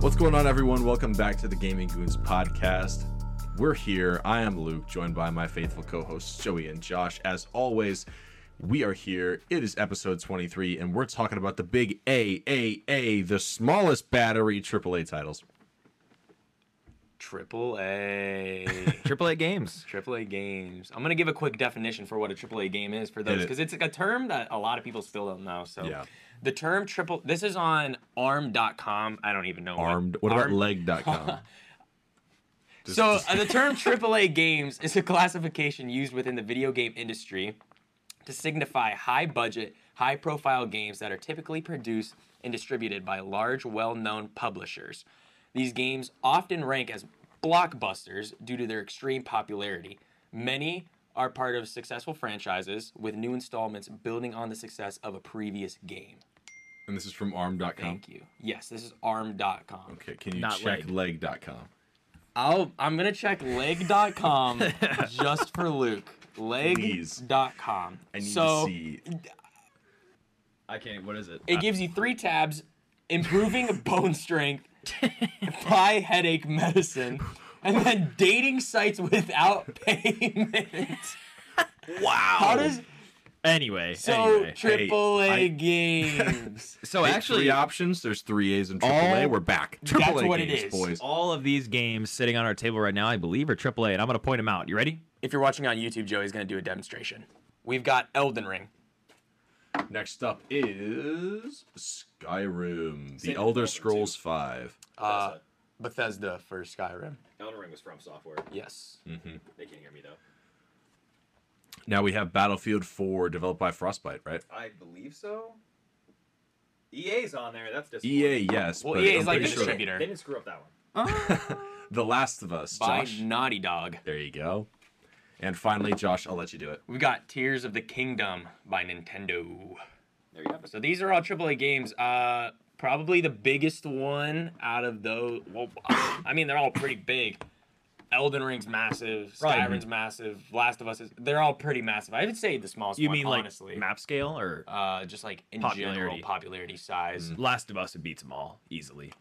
What's going on, everyone? Welcome back to the Gaming Goons podcast. We're here. I am Luke, joined by my faithful co hosts, Joey and Josh. As always, we are here. It is episode 23, and we're talking about the big AAA, the smallest battery AAA titles. Triple A. Triple A games. Triple A games. I'm gonna give a quick definition for what a Triple A game is for those because it's a term that a lot of people still don't know. So Yeah. the term triple. This is on arm.com. I don't even know. what- Armed. What about Arm- leg.com? So uh, the term AAA games is a classification used within the video game industry to signify high budget, high profile games that are typically produced and distributed by large, well known publishers. These games often rank as blockbusters due to their extreme popularity. Many are part of successful franchises with new installments building on the success of a previous game. and this is from arm.com. Thank you. Yes, this is arm.com. Okay, can you Not check leg. leg.com? I'll I'm gonna check leg.com just for Luke. Please. Leg.com. I need so to see. I can't. What is it? it gives you three tabs: improving bone strength, buy headache medicine, and then dating sites without payment. wow. How does Anyway. so anyway. triple A I- games? So Hey, actually, three options. There's three A's and AAA. All- We're back. That's AAA what it games, is. boys. all of these games sitting on our table right now, I believe, are AAA, and I'm gonna point them out. You ready? if you're watching on YouTube, Joey's gonna do a demonstration. We've got Elden Ring. Next up is Skyrim, The Same Elder developer, Scrolls Five. Uh, Bethesda for Skyrim. Elden Ring was FromSoftware. Yes. They can't hear me though. Now we have Battlefield 4, developed by Frostbite, right? I believe so. EA's on there. That's just EA, yes. Well, but EA is I'm like pretty the sure distributor. They didn't screw up that one. The Last of Us, By Josh. Naughty Dog. There you go. And finally, Josh, I'll let you do it. We've got Tears of the Kingdom by Nintendo. There you have it. So these are all AAA games. Uh, probably the biggest one out of those. Well, I mean, they're all pretty big. Elden Ring's massive. Right. Skyrim's massive. Last of Us is. They're all pretty massive. I would say the smallest You one, mean like honestly. map scale or uh, just like in Popularity. general popularity size. Last of Us would beats them all easily?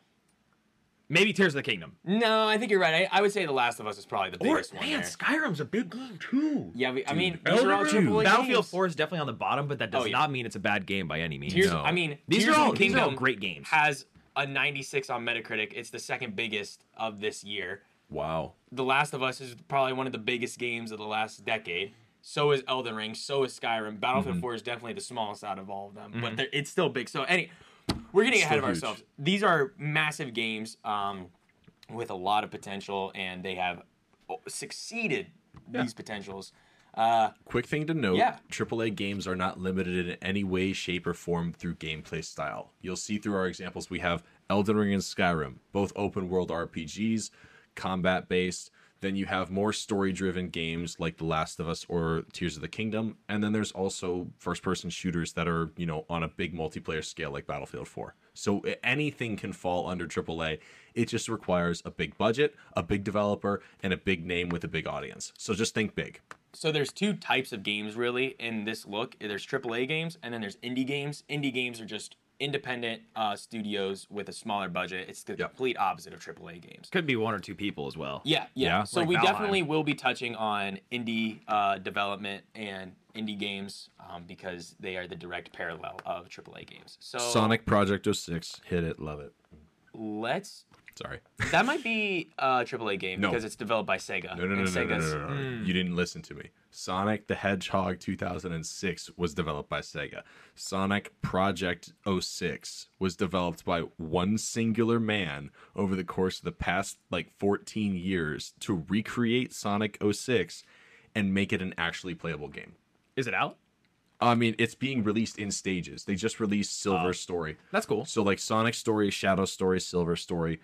Maybe Tears of the Kingdom. No, I think you're right. I, I would say The Last of Us is probably the biggest one there. Skyrim's a big game too. Yeah, we, I mean, these are all. AAA Battlefield games. 4 is definitely on the bottom, but that does Oh, yeah. not mean it's a bad game by any means. Tears, No. I mean, These Tears are all the these are all Kingdom great games. has a 96 on Metacritic. It's the second biggest of this year. Wow. The Last of Us is probably one of the biggest games of the last decade. So is Elden Ring. So is Skyrim. Battlefield Mm-hmm. 4 is definitely the smallest out of all of them, but they're- it's still big. So any, we're getting Still ahead of huge. ourselves. These are massive games um, with a lot of potential, and they have oh, succeeded these potentials. Uh, Quick thing to note Yeah. AAA games are not limited in any way, shape, or form through gameplay style. You'll see through our examples we have Elden Ring and Skyrim, both open world RPGs, combat based. Then you have more story driven games like The Last of Us or Tears of the Kingdom. And then there's also first person shooters that are, you know, on a big multiplayer scale like Battlefield 4. So anything can fall under AAA. It just requires a big budget, a big developer, and a big name with a big audience. So just think big. so there's two types of games really in this look. There's AAA games and then there's indie games. Indie games are just independent uh, studios with a smaller budget. It's the Yep. complete opposite of AAA games. Could be one or two people as well. Yeah, yeah. Yeah. So Like we Valheim. definitely will be touching on indie uh, development and indie games um, because they are the direct parallel of AAA games. So Sonic Project 06, hit it, love it. let's. Sorry. That might be a AAA game No. because it's developed by Sega. No, no, no, and no, no, no, Sega's- no, no, no. You didn't listen to me. Sonic the Hedgehog 2006 was developed by Sega. Sonic Project 06 was developed by one singular man over the course of the past like 14 years to recreate Sonic 06 and make it an actually playable game. Is it out? I mean, it's being released in stages. They just released Silver ah. Story. That's cool. So like Sonic Story, Shadow Story, Silver Story,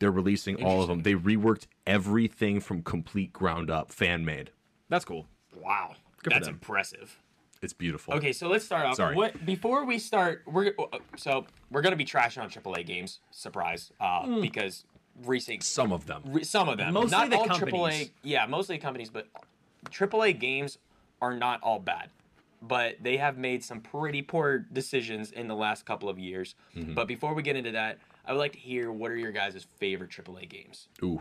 they're releasing all of them. They reworked everything from complete ground up, fan made. That's cool. Wow, Good that's impressive. It's beautiful. Okay, so let's start off. Sorry. What before we start, we're so we're gonna be trashing on AAA games. Surprise, uh, Hmm. because recent Some of them. re- some of them, Mostly not the all companies. AAA. Yeah, mostly companies, but AAA games are not all bad. But they have made some pretty poor decisions in the last couple of years. Mm-hmm. But before we get into that, I would like to hear what are your guys' favorite AAA games. Ooh.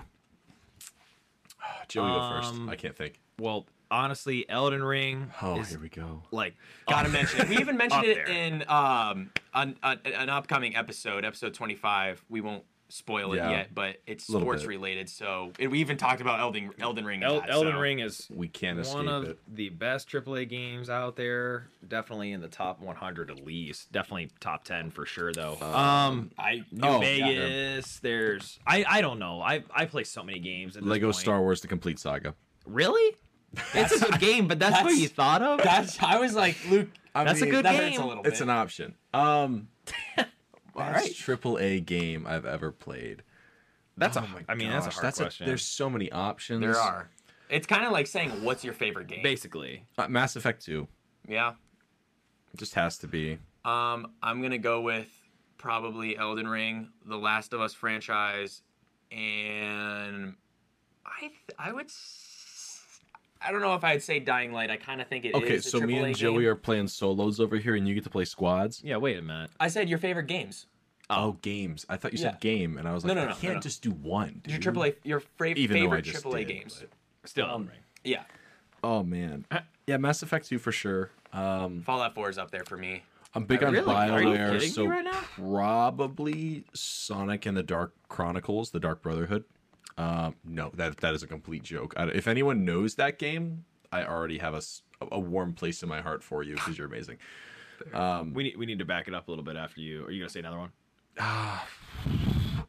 Joey, go first. Um, I can't think. Well, honestly, Elden Ring Oh, is here we go. like Gotta up- mention it. We even mentioned it there. in um an, an, an upcoming episode, episode 25. We won't spoil it Yeah. yet, but it's Little sports bit. related. So and we even talked about Elden Elden Ring. El- that, Elden so- Ring is We can't escape one of it. the best AAA games out there. Definitely in the top 100 at least. Definitely top 10 for sure though. um, I New Oh, Vegas. There's I I don't know. I I play so many games. At this Lego point. Star Wars: The Complete Saga. Really? It's a good game, but that's, what you thought of. That's I was like Luke. I That's a good that game. hurts a little It's bit. an option. Um, All best right. triple A game I've ever played. That's Oh a. my I mean, that's a gosh, hard question. there's so many options. There are. It's kind of like saying, "What's your favorite game?" basically. Uh, Mass Effect 2. Yeah. It just has to be. Um, I'm gonna go with probably Elden Ring, The Last of Us franchise, and I th- I would. s- I don't know if I'd say Dying Light. I kind of think it is. Okay, a so me and Joey game. are playing solos over here, and you get to play squads. Yeah. Wait a minute. I said your favorite games. Oh, games. I thought you said Yeah. game, and I was like, no, I no, no, can't no. just do one. Your. AAA, your fra- Even favorite AAA did, games. Still Um, Elden Ring. Yeah, Oh man. Yeah, Mass Effect 2 for sure. Um, Fallout 4 is up there for me. I'm big Uh, on really? Are you BioWare, me so right now? probably Sonic and the Dark Chronicles, the Dark Brotherhood. Um, no, that that is a complete joke. I, if anyone knows that game, I already have a, a warm place in my heart for you because you're amazing. Um, We need we need to back it up a little bit after you. Are you gonna say another one? the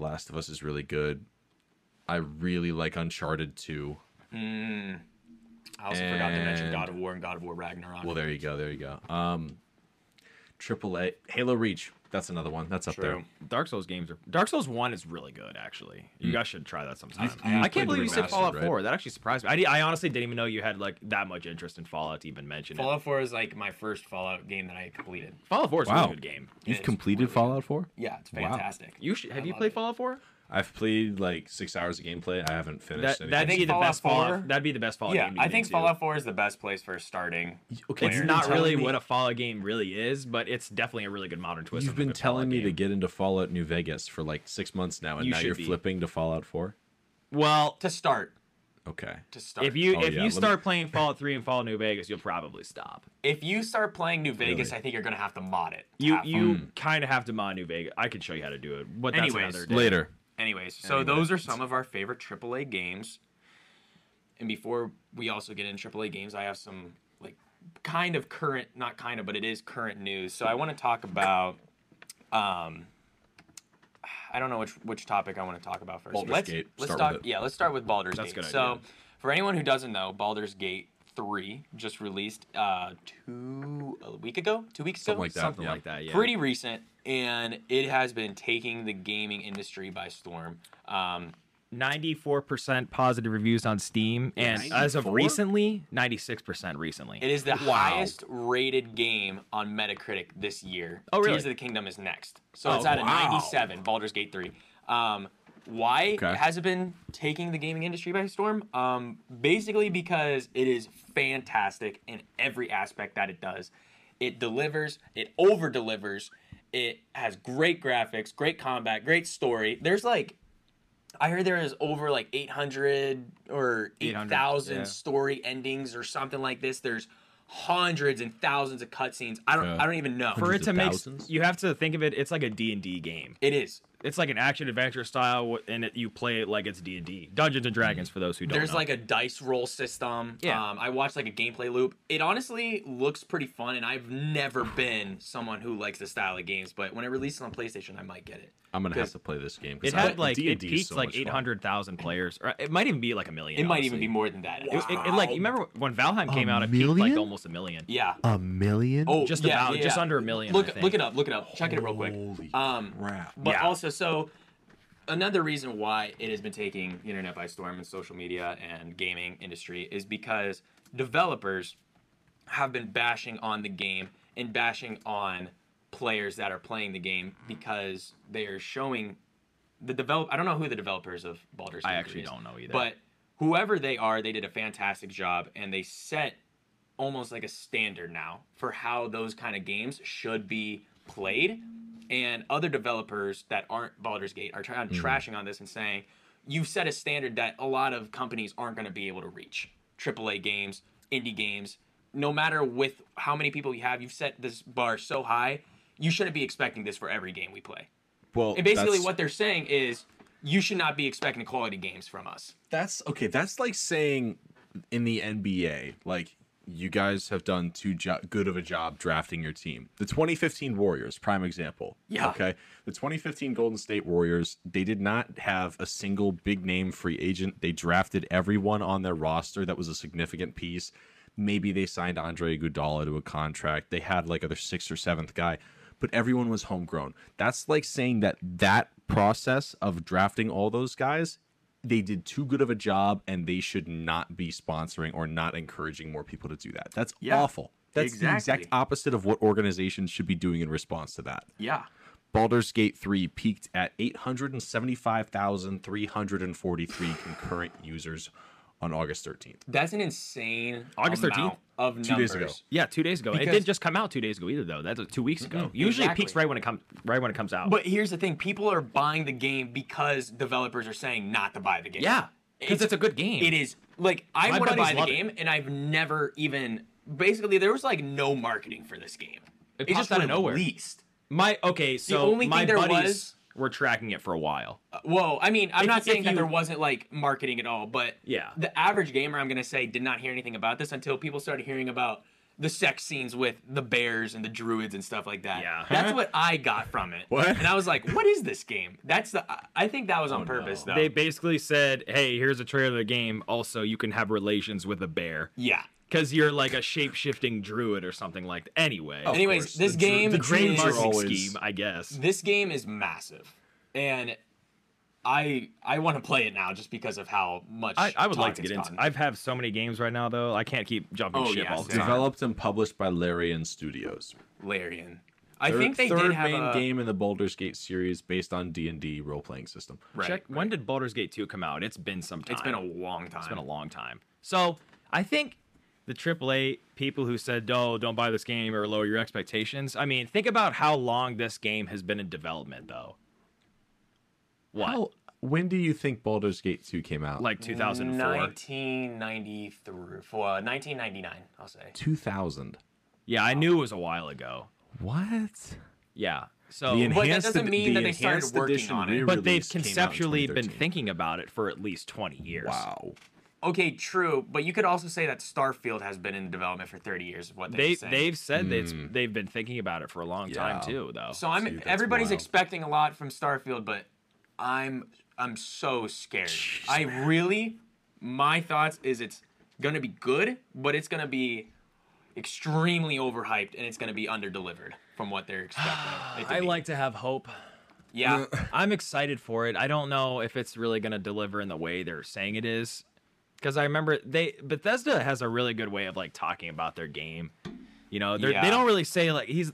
Last of Us is really good. I really like Uncharted 2. Mm. I also forgot to mention God of War and God of War Ragnarok. Well, there you go. There you go. Um, AAA Halo Reach. That's another one. That's up there. Dark Souls games are Dark Souls One is really good actually. You hmm. guys should try that sometime. You've- you've I can't believe you said Fallout right? Four. That actually surprised me. I, I honestly didn't even know you had like that much interest in Fallout to even mention it. Fallout 4 is like my first Fallout game that I completed. Fallout Four is a Wow. really good game. You've completed really. Fallout 4? Yeah, it's Wow. fantastic. You should have I you played it. Fallout Four? I've played like six hours of gameplay. I haven't finished. That anything. that'd be the Fallout best Fallout. 4 That'd be the best Fallout yeah, game. to I think into. Fallout 4 is the best place for starting. okay, It's not really me- what a Fallout game really is, but it's definitely a really good modern twist. You've been telling Fallout me to get into Fallout New Vegas for like six months now, and You now you're be. flipping to Fallout 4. Well, To start. Okay. To start. if you Oh, if yeah, you let me- start playing Fallout Three and Fallout New Vegas, you'll probably stop. if you start playing New Vegas, Really? I think you're gonna have to mod it. You you kind of have to mod New Vegas. I can show you how to do it, but that's another day. Later. Anyways, so Anyway. those are some of our favorite AAA games. And before we also get in AAA games, I have some like kind of current, not kind of, but it is current news. So I want to talk about. Um, I don't know which which topic I want to talk about first. Baldur's let's Gate. let's Start talk. Yeah, let's start with Baldur's That's a Gate. good so, for anyone who doesn't know, Baldur's Gate three just released uh two a week ago, two weeks Something ago, like that. something yeah. like that. Yeah, pretty recent, and it has been taking the gaming industry by storm. Um, Ninety-four percent positive reviews on Steam, and as of recently, ninety-six percent recently. it is the Wow. highest rated game on Metacritic this year. Oh, really? Tears of the Kingdom is next, so Oh, it's at a 97. Baldur's Gate 3. Um, why Okay. has it been taking the gaming industry by storm? Um, basically because it is fantastic in every aspect that it does. It delivers. It over delivers. It has great graphics, great combat, great story. There's like I heard there is over like 800 or 800, 8,000 yeah. story endings or something like this. There's hundreds and thousands of cutscenes. I don't Yeah. I don't even know. For it to make, you have to think of it. It's like a D and D game. it is. It's like an action adventure style, and it, you play it like it's D and D, Dungeons and Dragons. For those who don't There's know. like a dice roll system. Yeah. Um, I watched like a gameplay loop. It honestly looks pretty fun, and I've never been someone who likes the style of games. But when it releases on PlayStation, I might get it. I'm gonna have to play this game. It I- like it D&D is peaked so like eight hundred thousand players, or it might even be like a million. It might even be more than that. It, it- it, like you remember when Valheim came out, it peaked like almost a million. yeah. A million? Oh, just yeah, about- yeah, just under a million, Look, I think. look it up. Look it up. Check it real quick. Holy Um, crap! But Yeah. also, so another reason why it has been taking the internet by storm and social media and gaming industry is because developers have been bashing on the game and bashing on players that are playing the game because they are showing the develop. I don't know who the developers of Baldur's Gate I actually is, don't know either. But whoever they are, they did a fantastic job and they set almost like a standard now for how those kind of games should be played. And other developers that aren't Baldur's Gate are trying Mm-hmm. trashing on this and saying you've set a standard that a lot of companies aren't going to be able to reach. AAA games, indie games, no matter with how many people you have, you've set this bar so high. You shouldn't be expecting this for every game we play. Well, And basically, what they're saying is you should not be expecting quality games from us. that's okay. That's like saying in the NBA, like you guys have done too jo- good of a job drafting your team. The 2015 Warriors, prime example. Yeah. Okay. The 2015 Golden State Warriors, they did not have a single big name free agent. They drafted everyone on their roster that was a significant piece. Maybe they signed Andre Iguodala to a contract. They had like other sixth or seventh guy, but everyone was homegrown. That's like saying that that process of drafting all those guys they did too good of a job and they should not be sponsoring or not encouraging more people to do that. That's Yeah, awful. That's the exact opposite of what organizations should be doing in response to that. Yeah. Baldur's Gate 3 peaked at 875,343 concurrent users on August 13th. That's an insane August 13th? amount of Two days numbers. ago. Yeah, two days ago. it didn't just come out two days ago either, though. That's uh, two weeks ago. Usually it peaks right when it comes right when it comes out. But here's the thing: people are buying the game because developers are saying not to buy the game. yeah, because it's, a good game. It is like I want to buy the love it. game, and I've never even basically there was like no marketing for this game. It just out of nowhere. released. My okay, so the only my thing there buddies was- were tracking it for a while. Uh, Whoa, I mean, I'm If- not saying that you- there wasn't like marketing at all, but Yeah. the average gamer, I'm gonna say, did not hear anything about this until people started hearing about the sex scenes with the bears and the druids and stuff like that. Yeah. that's what I got from it. What? And I was like, what is this game? That's the. I- I think that was oh, on Oh, purpose, no. though. They basically said, "Hey, here's a trailer of the game. Also, you can have relations with a bear yeah. because you're like a shape shifting druid or something like that." Anyway, Of Anyways, course, this the dru- game the is- great marketing always- scheme, I guess. this game is massive, and I I want to play it now just because of how much. I, I would like to get into. gotten. I have have so many games right now, though. I can't keep jumping Oh, ship yeah, all the time. Developed and published by Larian Studios. Larian. I Third- think they third did have main a, game in the Baldur's Gate series based on D&D role-playing system. Right, Check right. when did Baldur's Gate 2 come out? It's been some time. It's been a long time. It's been a long time. So I think the AAA people who said, "No, don't buy this game or lower your expectations." I mean, think about how long this game has been in development, though. What? How, when do you think Baldur's Gate 2 came out? Like 2004? 1993, for uh, 1999, I'll say. 2000. Yeah, I knew it was a while ago. What? Yeah. So, The But that doesn't mean the that they started working edition on it. but they've came out in conceptually been thinking about it for at least 20 years. Wow. Okay, true, but you could also say that Starfield has been in development for 30 years. What they're They saying. they've said that it's, they've been thinking about it for a long time too, though. So I'm Dude, everybody's wild. expecting a lot from Starfield, but I'm I'm so scared. I really my thoughts is it's gonna be good, but it's gonna be extremely overhyped and it's gonna be underdelivered from what they're expecting. I be. like to have hope. yeah. I'm excited for it. I don't know if it's really going to deliver in the way they're saying it is. Because I remember they Bethesda has a really good way of like talking about their game. You know, they're they don't really say like he's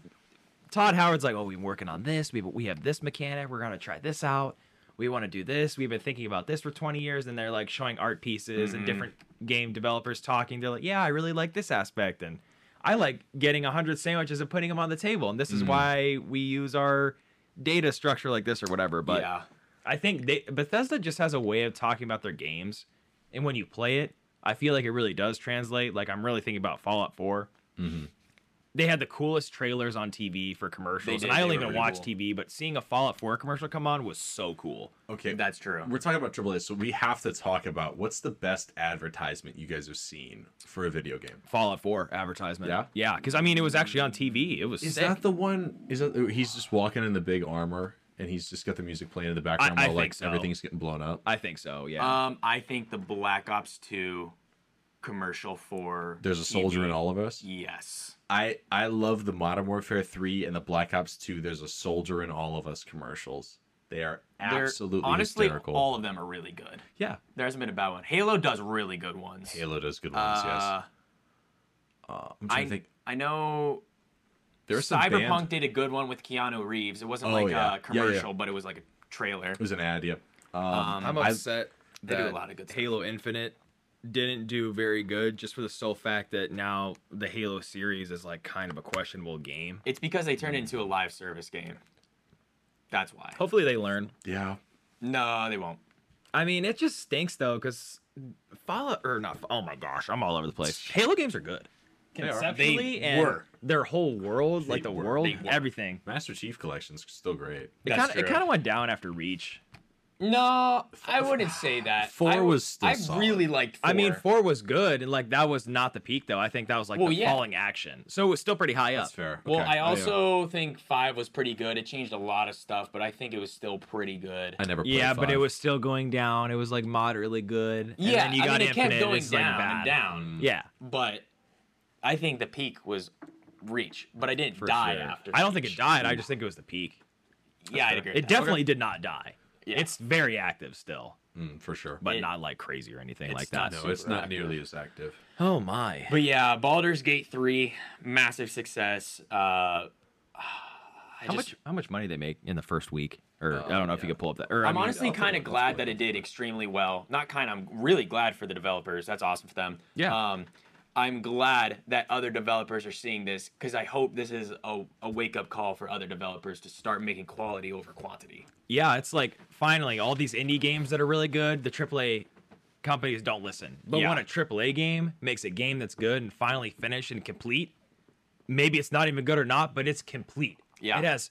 Todd Howard's like, oh, we've been working on this. We we have this mechanic. We're gonna try this out. We want to do this. We've been thinking about this for 20 years, and they're like showing art pieces and mm-hmm. different game developers talking. They're like, yeah, I really like this aspect, and I like getting 100 sandwiches and putting them on the table, and this is mm. why we use our data structure like this or whatever. But yeah. I think they, Bethesda just has a way of talking about their games, and when you play it, I feel like it really does translate. Like I'm really thinking about Fallout 4. Mm-hmm. They had the coolest trailers on TV for commercials, did, and I don't even really watch cool. TV, but seeing a Fallout 4 commercial come on was so cool. Okay. That's true. We're talking about AAA, so we have to talk about what's the best advertisement you guys have seen for a video game. Fallout 4 advertisement. Yeah? yeah, because I mean it was actually on TV. It was Is sick. that the one? Is that he's just walking in the big armor and he's just got the music playing in the background I while like so. everything's getting blown up? I think so. Yeah. Um, I think the Black Ops 2 commercial for There's a soldier TV. in all of us. Yes. I I love the Modern Warfare 3 and the Black Ops 2. There's a soldier in all of us commercials. They are They're- absolutely honestly hysterical. all of them are really good. yeah. There hasn't been a bad one. Halo does really good ones. Halo does good ones, yes. Uh, Uh, I'm trying I to think. I know There's some Cyberpunk band- did a good one with Keanu Reeves. It wasn't Oh, like yeah. Yeah, a yeah. commercial, but it was like a trailer. It was an ad, yeah. Um, Um, I'm I- upset They do a that lot of good stuff. Halo Infinite didn't do very good, just for the sole fact that now the Halo series is like kind of a questionable game. It's because they turned it into a live service game. That's why. Hopefully they learn. Yeah. No, they won't. I mean, it just stinks though, because Fallout or not. Oh my gosh, I'm all over the place. Halo games are good. They are. Conceptually They and were. their whole world, like the were. world, everything. Master Chief Collection's still great. It kind of it kind of went down after Reach. No, I wouldn't say that. Four I, was still I solid. really liked. Four. I mean, four was good, and like that was not the peak though. I think that was like Well, the yeah. falling action, so it was still pretty high That's up. fair. Well, Okay. I oh, also think five was pretty good. It changed a lot of stuff, but I think it was still pretty good. I never. Played Yeah, but it was still going down. It was like moderately good. and yeah, then you I got mean, it kept going it's, like, down bad. and down. Mm. Yeah, But I think the peak was Reach, but I didn't for die sure. after. I don't think it died. I just think it was the peak. Yeah, I agree. It definitely did not die. Yeah. It's very active still, Mm, for sure. but It- not like crazy or anything like that. no, it's not active. nearly as active. Oh my. But yeah, Baldur's Gate three, massive success. Uh, I How just- much how much money they make in the first week? Or Oh, I don't know if you could pull up that. Or I I'm mean, honestly kind of glad that it did extremely well. Not kind of, I'm really glad for the developers. That's awesome for them. Yeah. Um, I'm glad that other developers are seeing this because I hope this is a, a wake up call for other developers to start making quality over quantity. yeah, it's like finally all these indie games that are really good. The AAA companies don't listen. But Yeah. when a AAA game makes a game that's good and finally finished and complete, maybe it's not even good or not, but it's complete. Yeah. It has,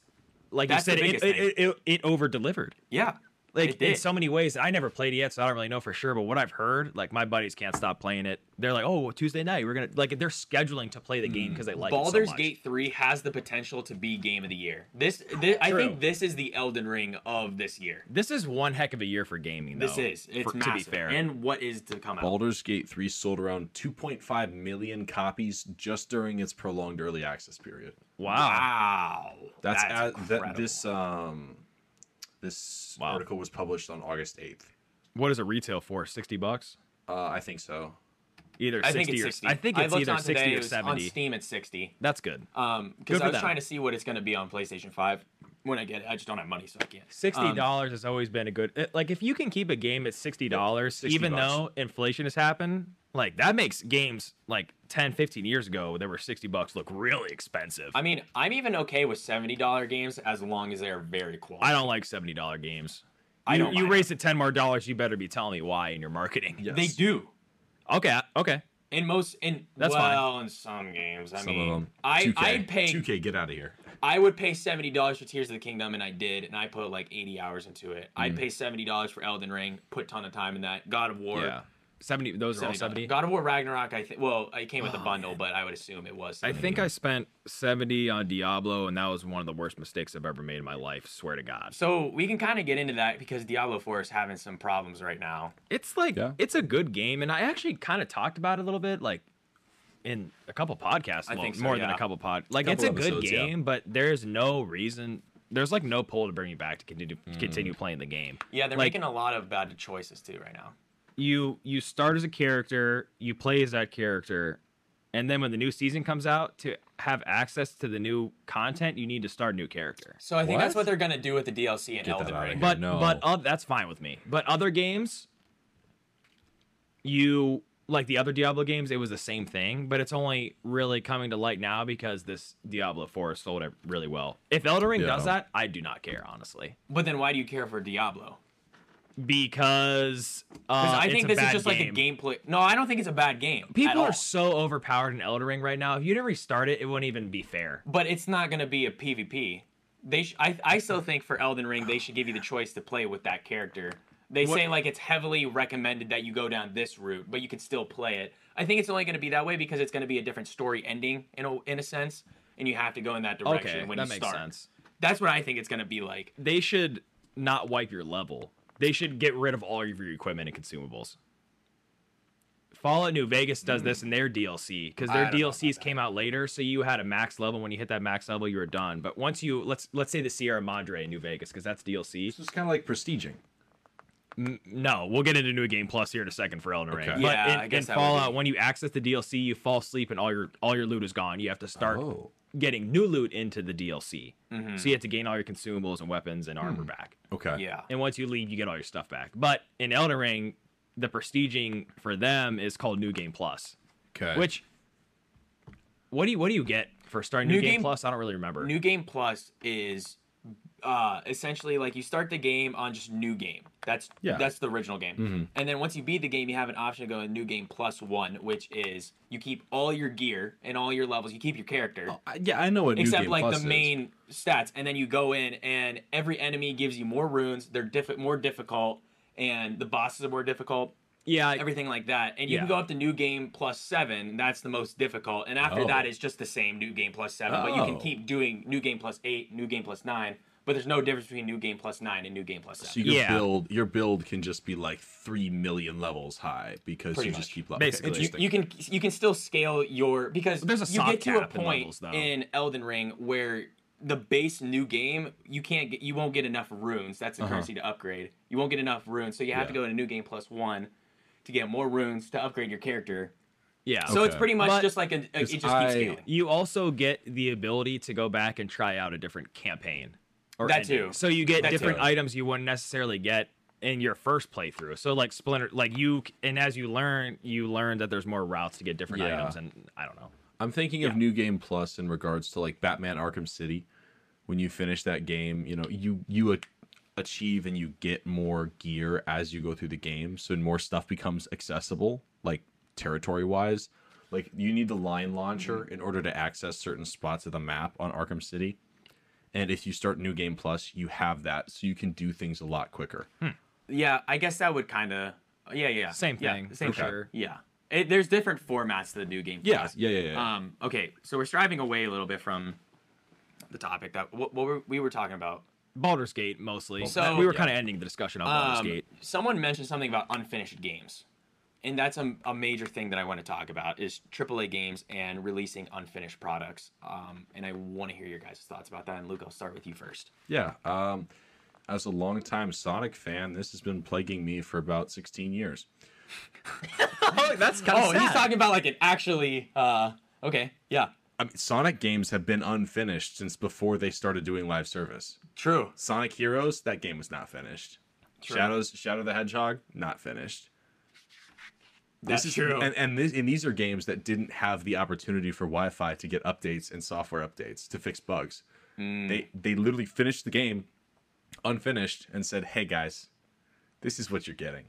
like That's you said, it, it, it, it, it over delivered. Yeah. Like It in so many ways. I never played it yet, so I don't really know for sure. But what I've heard, like my buddies can't stop playing it. They're like, "Oh, Tuesday night, we're gonna like." They're scheduling to play the game because they like Baldur's it so much. Gate 3 has the potential to be game of the year. This, thi- I think this is the Elden Ring of this year. This is one heck of a year for gaming. Though, This is. It's for- to massive. be fair. And what is to come out. Baldur's Gate 3 sold around 2.5 million copies just during its prolonged early access period. wow. Wow. That's, That's at, that incredible. this um this Wow. article was published on August 8th. What is it retail for? Sixty bucks? Uh, I think so. Either I 60 think it's or 60. I think I it's looked either on sixty today, or it was seventy. On Steam, it's 60. That's good. Um, because for I was them. trying to see what it's going to be on PlayStation 5 when I get it. I just don't have money, so I can't. Sixty Um, dollars has always been a good. Like if you can keep a game at sixty dollars, even bucks. though inflation has happened, like that makes games like 10, 15 years ago that were sixty bucks look really expensive. I mean, I'm even okay with $70 games as long as they are very quality. I don't like seventy dollar games. I you, don't You raise it ten more dollars, you better be telling me why in your marketing. Yes. They do. Okay, okay. In most, in That's fine. well, in some games. I Some mean, of them. I 2K. I'd pay 2K, get out of here. I would pay seventy dollars for Tears of the Kingdom, and I did, and I put like eighty hours into it. Mm. I'd pay seventy dollars for Elden Ring, put ton of time in that. God of War, Yeah, seventy. Those are all $70. God of War Ragnarok, I think. Well, it came with a Oh, bundle, but I would assume it was. I think I spent seventy on Diablo, and that was one of the worst mistakes I've ever made in my life. Swear to God. So we can kind of get into that because Diablo 4 is having some problems right now. It's like Yeah. it's a good game, and I actually kind of talked about it a little bit, like in a couple podcasts. I think so, more than a couple pod. Like Couple it's a good episodes, yeah. game, but there's no reason. There's like no pull to bring you back to continue Mm. continue playing the game. Yeah, they're Like- making a lot of bad choices too right now. You you start as a character, you play as that character, and then when the new season comes out, to have access to the new content, you need to start a new character. So I think that's What? what they're gonna do with the DLC in Get that Elden Ring. But no. but uh, that's fine with me. But other games, you like the other Diablo games, it was the same thing, but it's only really coming to light now because this Diablo 4 sold it really well. If Elden Ring Yeah. does that, I do not care honestly, But then why do you care for Diablo? because uh, Because I it's think a this is just game. like a gameplay. No, I don't think it's a bad game. People are so overpowered in Elden Ring right now. If you didn't restart it, it wouldn't even be fair. but it's not gonna be a PvP. They, sh- I, I still think for Elden Ring, they should give you the choice to play with that character. They What- say like it's heavily recommended that you go down this route, but you can still play it. I think it's only going to be that way because it's going to be a different story ending in a, in a sense, and you have to go in that direction Okay, when that you makes start. sense. That's what I think it's going to be like. They should not wipe your level. They should get rid of all of your equipment and consumables. Fallout New Vegas does this hmm. in their DLC because their DLCs came out later, so you had a max level. When you hit that max level, you were done. But once you let's let's say the Sierra Madre in New Vegas because that's DLC. So it's kind of like prestiging. N- no, we'll get into New Game Plus here in a second for Elden Ring. Okay. But Yeah, in, I in guess that would Fallout, be- when you access the DLC, you fall asleep and all your all your loot is gone. You have to start Oh. getting new loot into the DLC. Mm-hmm. So you have to gain all your consumables and weapons and armor back. Okay. Yeah. And once you leave, you get all your stuff back. But in Elden Ring, the prestiging for them is called New Game Plus. Okay. Which what do you what do you get for starting New, New Game, Game- Plus? I don't really remember. New Game Plus is uh, essentially like you start the game on just new game. That's Yeah. that's the original game. Mhm. And then once you beat the game, you have an option to go to new game plus one, which is you keep all your gear and all your levels. You keep your character. I- yeah, I know what New Except like the is. main stats, and then you go in, and every enemy gives you more runes. They're diff- more difficult, and the bosses are more difficult. Yeah, Everything like that, and you can go up to new game plus seven. That's the most difficult, and after Oh. that, it's just the same new game plus seven. But you can Oh. keep doing new game plus eight, new game plus nine. But there's no difference between new game plus nine and new game plus So your Yeah. build, your build can just be like three million levels high because Pretty you just keep level. Basically. You- you, can you can still scale your because There's a you get to a cap in point levels, though. in Elden Ring where the base new game you can't get you won't get enough runes. That's the Uh-huh. currency to upgrade. You won't get enough runes, so you have to Yeah. go to new game plus one to get more runes to upgrade your character. yeah. So it's pretty much But- just like a, a it 'Cause just keeps scaling. you also get the ability to go back and try out a different campaign. Or That ending. too. So you get That different too. items you wouldn't necessarily get in your first playthrough. So like Splinter, like you, and as you learn, you learn that there's more routes to get different Yeah. items, and I don't know. I'm thinking of New Game Plus in regards to like Batman Arkham City. When you finish that game, you know you you a- achieve and you get more gear as you go through the game, so more stuff becomes accessible, like territory wise. Like you need the line launcher mm-hmm. in order to access certain spots of the map on Arkham City. And if you start New Game Plus, you have that, so you can do things a lot quicker. Yeah, I guess that would kind of yeah yeah Same Yeah, thing, same for sure. Yeah, it, there's different formats to the new game. Yeah, Plus. yeah, yeah, yeah. Um, okay, so we're striving away a little bit from the topic that what, what were, we were talking about. Baldur's Gate mostly. So- we were yeah. kind of ending the discussion on Baldur's Um, Gate. someone mentioned something about unfinished games, and that's a, a major thing that I want to talk about is AAA games and releasing unfinished products. Um, and I want to hear your guys' thoughts about that. And Luke, I'll start with you first. Yeah. Um, as a longtime Sonic fan, this has been plaguing me for about 16 years. oh, that's kind of Oh, he's talking about like an actually. Uh, okay, yeah, I mean, Sonic games have been unfinished since before they started doing live service. true. Sonic Heroes, that game was not finished. True. Shadows, Shadow the Hedgehog, not finished. That's is, true. And and, this, and these are games that didn't have the opportunity for Wi-Fi to get updates and software updates to fix bugs. Mm. They they literally finished the game unfinished and said, "Hey guys, this is what you're getting."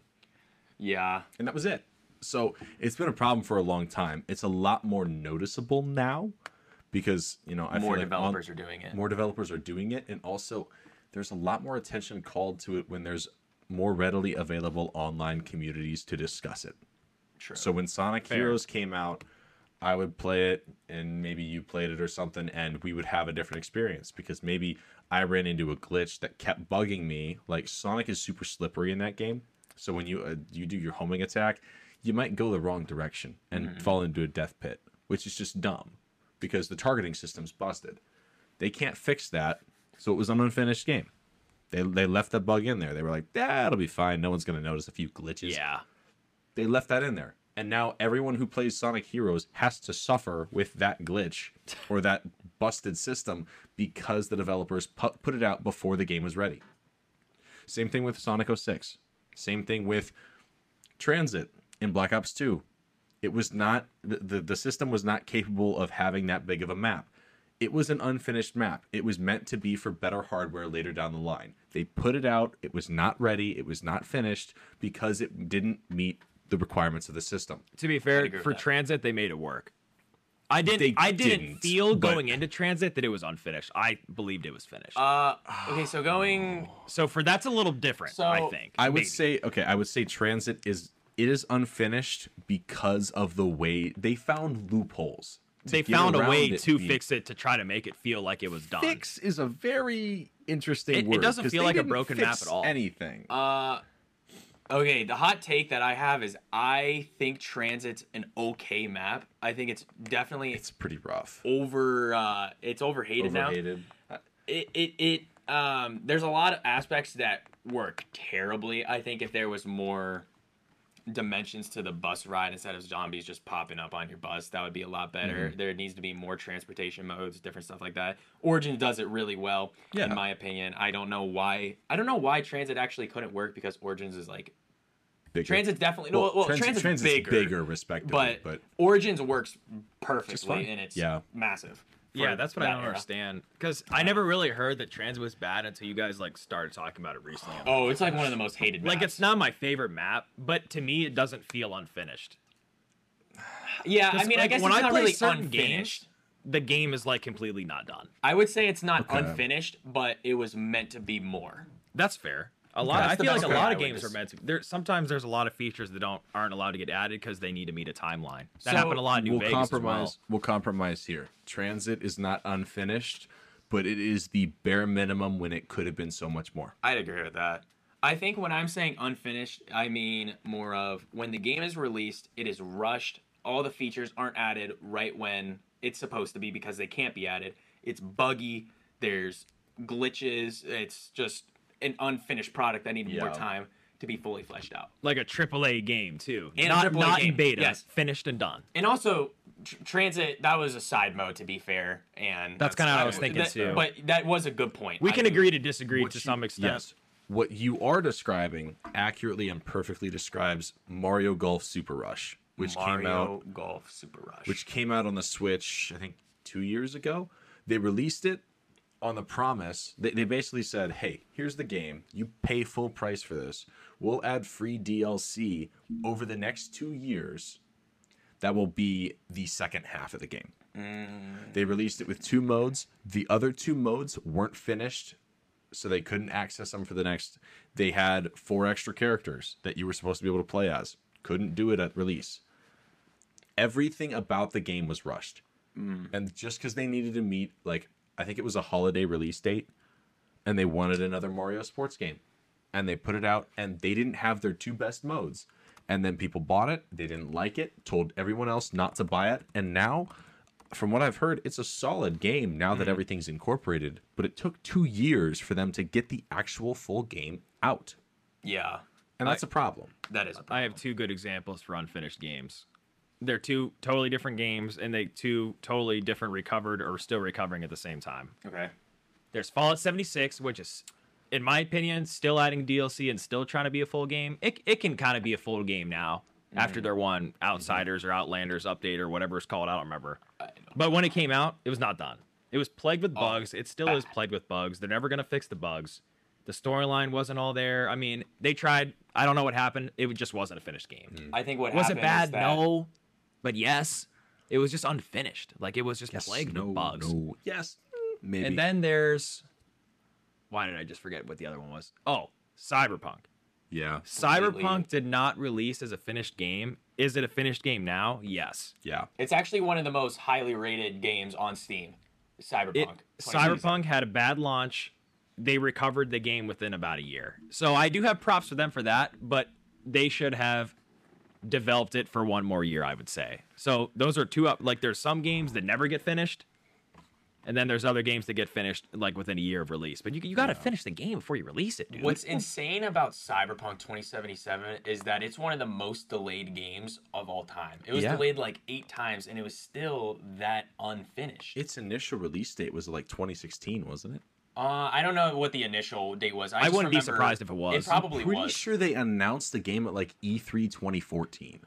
yeah, and that was it. So it's been a problem for a long time. It's a lot more noticeable now because you know I more feel like on- developers are doing it. more developers are doing it, and also there's a lot more attention called to it when there's more readily available online communities to discuss it. True. So when Sonic Heroes came out, I would play it and maybe you played it or something and we would have a different experience because maybe I ran into a glitch that kept bugging me. Like Sonic is super slippery in that game. So when you uh, you do your homing attack, you might go the wrong direction and fall into a death pit, which is just dumb because the targeting system's busted. They can't fix that. So it was an unfinished game. They, they left that bug in there. They were like, yeah, it'll be fine. No one's going to notice a few glitches Yeah. They left that in there. And now everyone who plays Sonic Heroes has to suffer with that glitch or that busted system because the developers pu- put it out before the game was ready. Same thing with Sonic 06. Same thing with Transit in Black Ops 2. It was not the, the the system was not capable of having that big of a map. It was an unfinished map. It was meant to be for better hardware later down the line. They put it out, it was not ready, it was not finished because it didn't meet the requirements of the system. To be fair, for that. transit, they made it work. I didn't. They I didn't, didn't, feel but- going into transit that it was unfinished. I believed it was finished. uh, okay, so going. so for that's a little different. So, I think. I would maybe. say okay, I would say Transit is it is unfinished because of the way they found loopholes. they found a way to being- fix it to try to make it feel like it was done. Fix is a very interesting It- it doesn't feel like a didn't broken map at all. Anything. Uh, okay, the hot take that I have is I think Transit's an okay map. I think it's definitely it's pretty rough. over. Uh, it's overhated, now. Overhated. It it it. Um, there's a lot of aspects that work terribly. I think if there was more dimensions to the bus ride instead of zombies just popping up on your bus, that would be a lot better. Mm-hmm. There needs to be more transportation modes, different stuff like that. Origin does it really well, Yeah. in my opinion. I don't know why. I don't know why Transit actually couldn't work because Origins is like Bigger. Transit's definitely no. Well, Transit- Transit's, Transit's bigger, respectively, but, but Origins works perfectly and it's Yeah. massive. Yeah, that's what I don't era. understand. Because I never really heard that trans was bad until you guys like started talking about it recently. on Oh, it's like one of the most hated. Maps. Like it's not my favorite map, but to me it doesn't feel unfinished. Yeah, I 'Cause, mean, I guess when it's I not play really certain unfinished. The game is like completely not done. I would say it's not Okay. unfinished, but it was meant to be more. That's fair. A lot. That's I feel like a lot of would games are meant to. There sometimes there's a lot of features that don't aren't allowed to get added because they need to meet a timeline. That So, happened a lot in New we'll Vegas compromise. as well. We'll compromise here. Transit is not unfinished, but it is the bare minimum when it could have been so much more. I'd agree with that. I think when I'm saying unfinished, I mean more of when the game is released, it is rushed. All the features aren't added right when it's supposed to be because they can't be added. It's buggy. There's glitches. It's just an unfinished product that needed more time to be fully fleshed out. Like a AAA game too. And not not game, in beta. yes. Finished and done. And also, tr- transit that was a side mode to be fair, and That's kinda what I was thinking, that- too. But that was a good point. We I can do- agree to disagree to you- some extent. Yes. What you are describing accurately and perfectly describes Mario Golf Super Rush, which came out Mario Golf Super Rush. which came out on the Switch, I think two years ago. They released it on the promise. They, they basically said, hey, here's the game. You pay full price for this. We'll add free DLC over the next two years. That will be the second half of the game. Mm. They released it with two modes. The other two modes weren't finished, so they couldn't access them for the next. They had four extra characters that you were supposed to be able to play as. Couldn't do it at release everything about the game was rushed. Mm. And just because they needed to meet, like, I think it was a holiday release date, and they wanted another Mario sports game. And they put it out, and they didn't have their two best modes. And then people bought it, they didn't like it, told everyone else not to buy it. And now, from what I've heard, it's a solid game now that mm-hmm. everything's incorporated. But it took two years for them to get the actual full game out. yeah, And that's a problem. that is a problem. I have two good examples for unfinished games. They're two totally different games, and they two totally different recovered or still recovering at the same time. okay. There's Fallout 76, which is, in my opinion, still adding DLC and still trying to be a full game. It, it can kind of be a full game now after mm-hmm. their one Outsiders or Outlanders update or whatever it's called. I don't remember. But when it came out, it was not done. It was plagued with oh. bugs. it still ah. is plagued with bugs. They're never going to fix the bugs. The storyline wasn't all there. I mean, they tried. I don't know what happened. It just wasn't a finished game. I think what happened. Was it bad? No. But yes, it was just unfinished. Like it was just plagued with bugs. no. Yes. Maybe. And then there's why did I just forget what the other one was? Oh, Cyberpunk. yeah. Completely. Cyberpunk did not release as a finished game. Is it a finished game now? Yes. Yeah. It's actually one of the most highly rated games on Steam. Cyberpunk. It, Cyberpunk had a bad launch. They recovered the game within about a year. So I do have props for them for that, but they should have developed it for one more year, I would say. So those are two up like there's some games that never get finished. And then there's other games that get finished like within a year of release. But you you got to finish the game before you release it, dude. What's insane about Cyberpunk 2077 is that it's one of the most delayed games of all time. It was Yeah. delayed like eight times, and it was still that unfinished. Its initial release date was like 2016, wasn't it? Uh, I don't know what the initial date was. I, I wouldn't be surprised if it was. It probably Pretty was. sure they announced the game at like E E3 2014.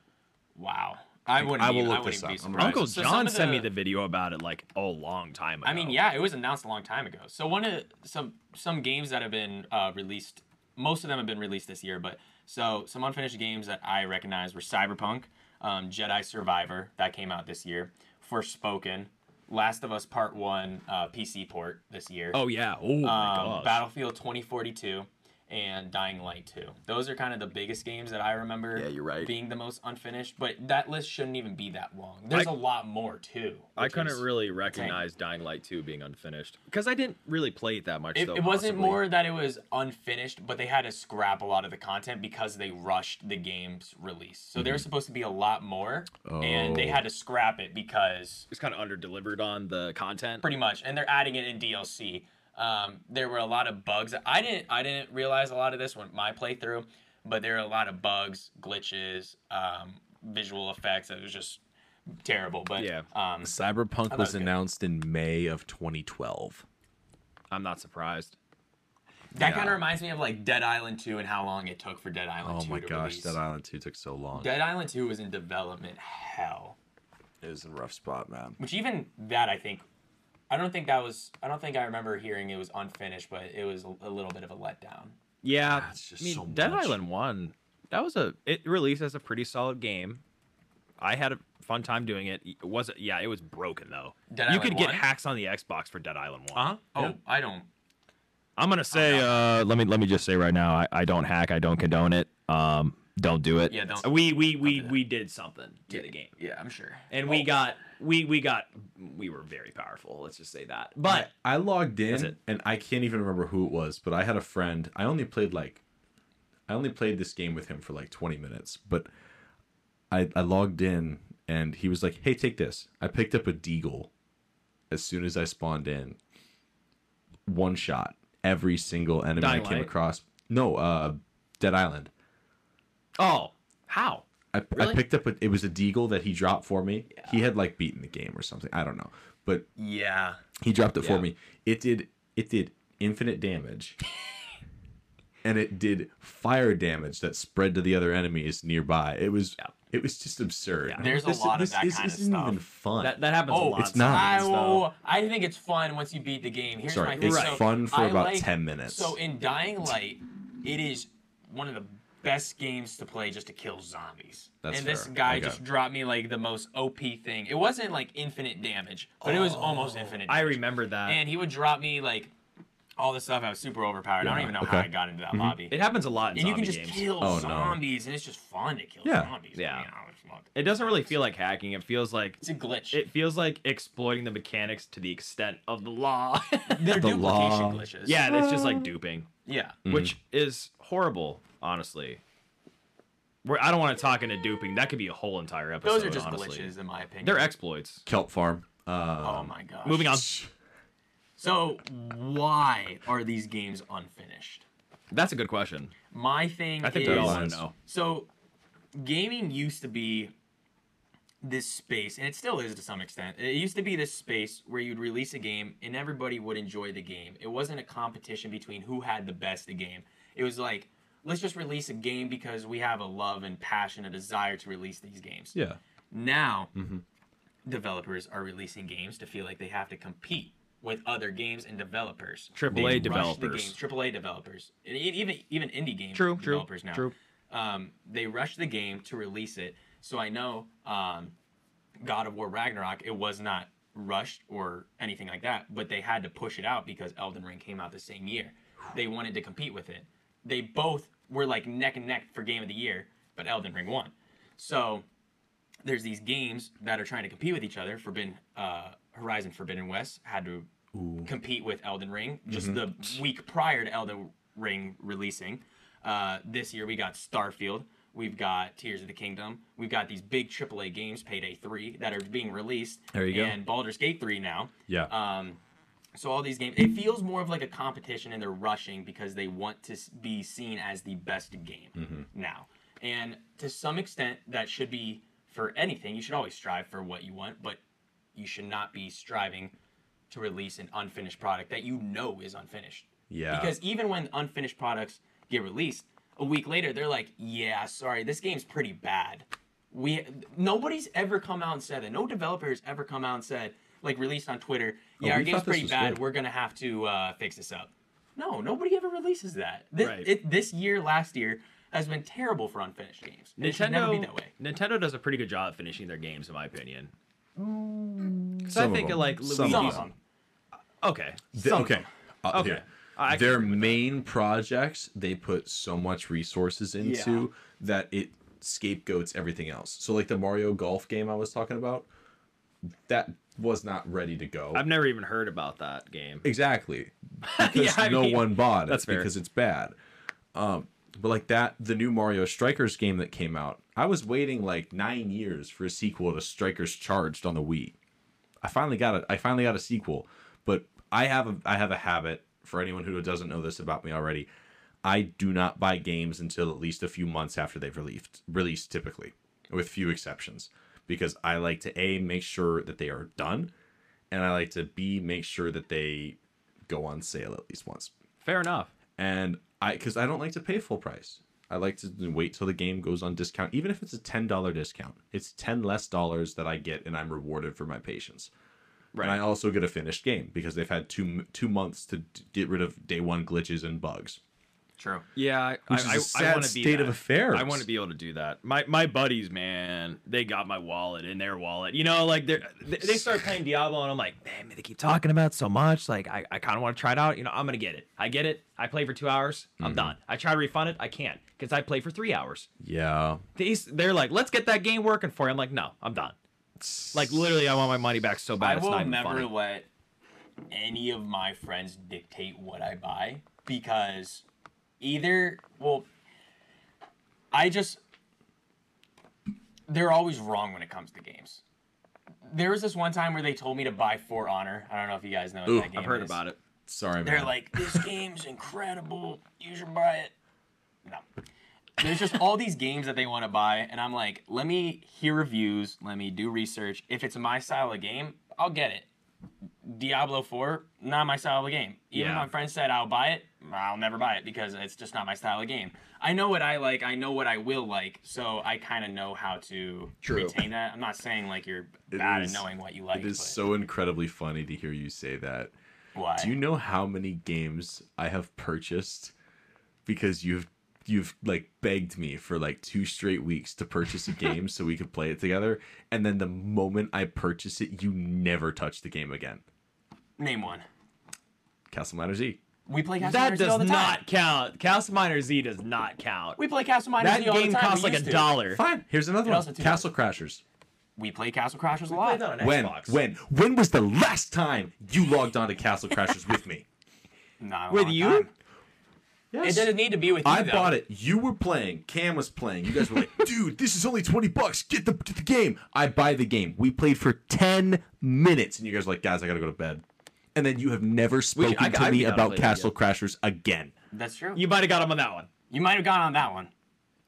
Wow. I wouldn't. I will even, look I this up. Uncle So John some of sent me the video about it like a long time ago. I mean, yeah, it was announced a long time ago. So one of some some games that have been uh, released, most of them have been released this year. But so some unfinished games that I recognize were Cyberpunk, um, Jedi Survivor that came out this year, Forspoken, Last of Us Part One uh, PC port this year. Oh yeah. Oh my um, gosh. Battlefield 2042 and Dying Light 2. Those are kind of the biggest games that I remember Yeah, you're right. being the most unfinished, but that list shouldn't even be that long. There's I- a lot more too. I couldn't really recognize Dying Light 2 being unfinished because I didn't really play it that much. It, though, it wasn't possibly. more that it was unfinished, but they had to scrap a lot of the content because they rushed the game's release. So there mm-hmm. was supposed to be a lot more, and they Oh. had to oh. scrap it because it's kind of under delivered on the content. pretty much, and they're adding it in DLC. Um, there were a lot of bugs. I didn't I didn't realize a lot of this when my playthrough, but there are a lot of bugs, glitches, um, visual effects. It was just terrible. But Yeah. um, Cyberpunk was was good. announced in May of 2012. I'm not surprised. that Yeah. kind of reminds me of like Dead Island 2 and how long it took for Dead Island Oh 2 my gosh, release. Dead Island 2 took so long. Dead Island 2 was in development hell. It was in a rough spot, man. Which even that I think I don't think that was. I don't think I remember hearing it was unfinished, but it was a, a little bit of a letdown. Yeah, That's just I mean, so Dead much. Island One, that was a it released as a pretty solid game. I had a fun time doing it. It was yeah, it was broken though. Dead you Island could get hacks on the Xbox for Dead Island One. Huh? Oh, Yeah. I don't. I'm gonna say, uh, let me let me just say right now, I, I don't hack, I don't condone it. Um, don't do it. Yeah, don't- We we we we did something to the game, Yeah, I'm sure. and we got we we got we were very powerful. Let's just say that. But I logged in and I can't even remember who it was, but I had a friend. I only played like I only played this game with him for like 20 minutes, but I I logged in and he was like, "Hey, take this." I picked up a deagle as soon as I spawned in. One shot every single enemy Dying I came Light? across. No, uh Dead Island. oh, how? I, I picked up a, it was a deagle that he dropped for me. He had like beaten the game or something. I don't know. But Yeah. he dropped it for me. It did it did infinite damage. and it did fire damage that spread to the other enemies nearby. It was Yeah. it was just absurd. Yeah. There's a lot of that this kind of isn't stuff. even fun. That that happens a Oh, lot. it's not. I, sometimes, will, I think it's fun once you beat the game. Here's Sorry, my it's So, fun for I about like- 10 minutes. So in Dying Light, it is one of the best games to play just to kill zombies. That's and this fair. guy Okay. just dropped me like the most OP thing. It wasn't like infinite damage, but it was almost oh, infinite. I remember that. And he would drop me like all the stuff. I was super overpowered. I don't even know okay. how I got into that mm-hmm. lobby. it happens a lot in and you can just games. kill Oh, no. zombies, and it's just fun to kill Yeah. zombies. Yeah. I mean, I. It doesn't really feel like hacking. It feels like It's a glitch. it feels like exploiting the mechanics to the extent of the law. They're The duplication law. glitches. yeah, it's just like duping, Yeah. Mm-hmm. which is horrible, honestly. Where I don't want to talk into duping. That could be a whole entire episode. Those are just honestly. glitches, in my opinion. They're exploits. Kelp Farm. Um, Oh my gosh. Moving on. So why are these games unfinished? That's a good question. My thing I think is we all want to know. so gaming used to be this space, and it still is to some extent. It used to be this space where you'd release a game and everybody would enjoy the game. It wasn't a competition between who had the best game. It was like, let's just release a game because we have a love and passion, a desire to release these games. Yeah. Now, developers are releasing games to feel like they have to compete with other games and developers. AAA rush the developers. games, AAA developers, and even even indie game True, true, developers now. true. Um, they rush the game to release it. So I know um, God of War Ragnarok, it was not rushed or anything like that, but they had to push it out because Elden Ring came out the same year. They wanted to compete with it. They both were like neck and neck for game of the year, but Elden Ring won. So there's these games that are trying to compete with each other. Forbidden uh, Horizon Forbidden West had to compete with Elden Ring just the week prior to Elden Ring releasing. Uh, this year we got Starfield. We've got Tears of the Kingdom. We've got these big AAA games, Payday 3, that are being released. There you go. And Baldur's Gate 3 now. Yeah. Um, so all these games, it feels more of like a competition, and they're rushing because they want to be seen as the best game mm-hmm. now. And to some extent, that should be for anything. You should always strive for what you want, but you should not be striving to release an unfinished product that you know is unfinished. Yeah. Because even when unfinished products get released, a week later they're like, "Yeah, sorry, this game's pretty bad." We nobody's ever come out and said that. No developer has ever come out and said, like released on Twitter, Oh, "Yeah, our game's pretty bad. good." We're gonna have to uh, fix this up." No, nobody ever releases that. This, Right. it, this year, last year, has been terrible for unfinished games. And It should never be Nintendo that way. Nintendo does a pretty good job of finishing their games, in my opinion. Because Some I of think them. of like Some Luigi's. of Some of them. them. Okay. The- some of okay. them. Uh, Okay. here. Their agree that. main projects they put so much resources into that it scapegoats everything else. So like the Mario Golf game I was talking about, that was not ready to go. I've never even heard about that game. Exactly. Because Yeah, no mean, one bought it that's fair. because it's bad. Um, but like that, the new Mario Strikers game that came out, I was waiting like nine years for a sequel to Strikers Charged on the Wii. I finally got it. I finally got a sequel, but I have a I have a habit for anyone who doesn't know this about me already. I do not buy games until at least a few months after they've released released typically, with few exceptions, because I like to a make sure that they are done, and I like to b make sure that they go on sale at least once. Fair enough. And I because I don't like to pay full price. I like to wait till the game goes on discount, even if it's a ten dollar discount. It's ten less dollars that I get, and I'm rewarded for my patience. Right. and I also get a finished game because they've had two two months to d- get rid of day one glitches and bugs. True. Yeah, I, Which I, is a I, sad want to be state of affairs. I want to be able to do that. My my buddies, man, they got my wallet in their wallet. You know, like they're, they they start playing Diablo, and I'm like, man, they keep talking about it so much. Like, I, I kind of want to try it out. You know, I'm gonna get it. I get it. I play for two hours. I'm Mm-hmm. done. I try to refund it. I can't because I play for three hours. Yeah, These they're like, let's get that game working for you. I'm like, no, I'm done. Like literally, I want my money back so bad. I it's will not never funny. let any of my friends dictate what I buy because either well I just they're always wrong when it comes to games. There was this one time where they told me to buy For Honor. I don't know if you guys know what Ooh, that game I've heard is. about it. sorry, They're man. like, this game's incredible. You should buy it. No. There's just all these games that they want to buy, and I'm like, let me hear reviews, let me do research. If it's my style of game, I'll get it. Diablo 4, not my style of game. Even if Yeah. my friend said I'll buy it, I'll never buy it because it's just not my style of game. I know what I like, I know what I will like, so I kind of know how to True. retain that. I'm not saying like you're It bad is- at knowing what you like. it is but so incredibly funny to hear you say that. why? Do you know how many games I have purchased because you've you've like begged me for like two straight weeks to purchase a game so we could play it together and then the moment I purchase it you never touch the game again. Name one. Castle Miner Z. We play Castle That Miners Z all does the time. not count. Castle Miner Z does not count. We play Castle Miners that Z all the game costs We like a to. dollar. Fine. Here's another It one. two Castle Crashers. We play Castle Crashers a Played lot. that on When Xbox. when when was the last time you logged on to Castle Crashers with me? Not a With long you? time. Yes. It doesn't need to be with you. I though. bought it. You were playing. Cam was playing. You guys were like, dude, this is only 20 bucks. Get the, get the game. I buy the game. We played for 10 minutes. And you guys were like, guys, I got to go to bed. And then you have never spoken I- to I'd me be about play that Castle Crashers again. That's true. You, You might have got him on that one. You might have gone on that one.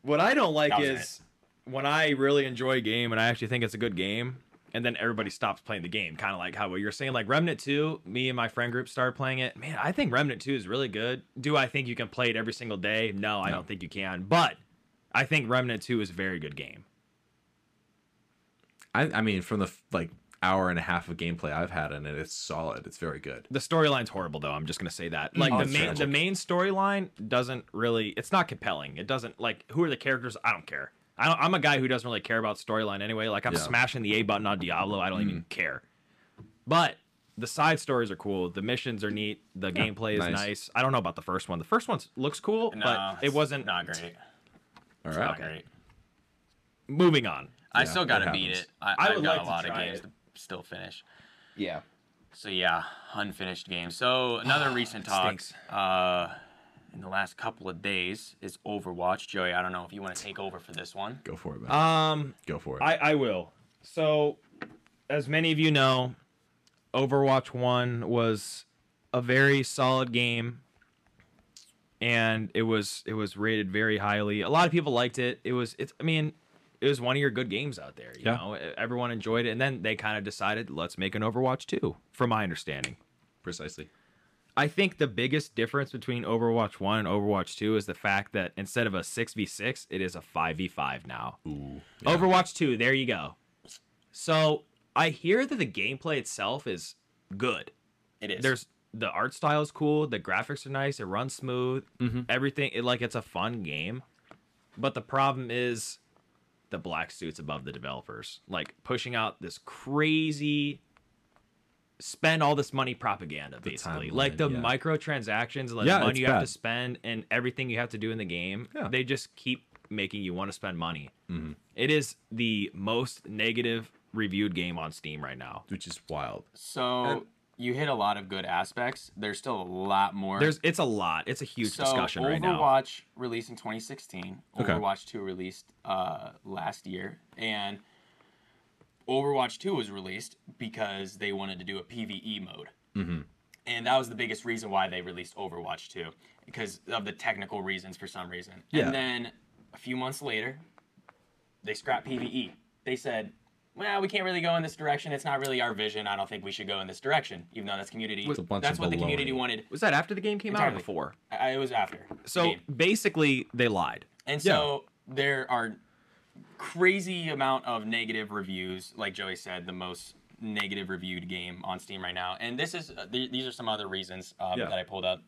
What I don't like That was is when I really enjoy a game and I actually think it's a good game, and then everybody stops playing the game. Kind of like how you're saying, like Remnant 2, me and my friend group started playing it. Man, I think Remnant 2 is really good. Do I think you can play it every single day? No, I No. don't think you can. But I think Remnant 2 is a very good game. I, I mean, from the like hour and a half of gameplay I've had in it, it's solid. It's very good. The storyline's horrible though. I'm just gonna say that. Like Oh, the main tragic. the main storyline doesn't really. It's not compelling. It doesn't like who are the characters. I don't care. I don't, I'm a guy who doesn't really care about storyline anyway. Like I'm Yeah. smashing the A button on Diablo. I don't even care. But the side stories are cool. The missions are neat. The gameplay is nice. nice. I don't know about the first one. The first one looks cool, No, but it wasn't. not great. All right, Not right. great. Moving on. I Yeah, still gotta beat it. I, I I've would got like a lot of games it. to still finish. Yeah. So yeah, unfinished games. So another recent talk Stinks. uh, in the last couple of days is Overwatch. Joey, I don't know if you want to take over for this one. Go for it, man. Um. Go for it. I, I will. So, as many of you know, Overwatch 1 was a very solid game and it was it was rated very highly. A lot of people liked it. It was it's I mean, it was one of your good games out there, you Yeah. know. Everyone enjoyed it and then they kind of decided let's make an Overwatch 2 from my understanding. Precisely. I think the biggest difference between Overwatch 1 and Overwatch 2 is the fact that instead of a 6v6, it is a 5v5 now. Ooh. Overwatch 2, there you go. So I hear that the gameplay itself is good. It is. There's the art style is cool, the graphics are nice, it runs smooth, mm-hmm. everything. It like it's a fun game. But the problem is the black suits above the developers, like pushing out this crazy spend all this money propaganda basically timeline, like the yeah. microtransactions like Yeah, the money it's you have to spend and everything you have to do in the game Yeah. they just keep making you want to spend money Mm-hmm. it is the most negative reviewed game on Steam right now. Which is wild. so you hit a lot of good aspects. There's still a lot more. There's it's a lot. It's a huge so discussion right now. Overwatch released in 2016. Okay. Overwatch 2 released uh, last year, and Overwatch 2 was released because they wanted to do a PVE mode, Mm-hmm. and that was the biggest reason why they released Overwatch 2 because of the technical reasons for some reason. Yeah. And then a few months later, they scrapped PVE. They said. Well, we can't really go in this direction. It's not really our vision. I don't think we should go in this direction, even though that's community. A bunch that's of what the community wanted. Was that after the game came out or before? I, it was after. So basically, they lied. And so there are crazy amount of negative reviews. Like Joey said, the most negative reviewed game on Steam right now, and this is uh, th- these are some other reasons um, Yeah. that I pulled up.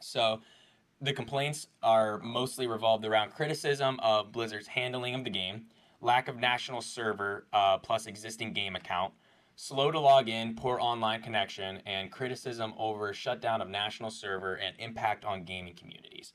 So, the complaints are mostly revolved around criticism of Blizzard's handling of the game, lack of national server uh, plus existing game account, slow to log in, poor online connection, and criticism over shutdown of national server and impact on gaming communities.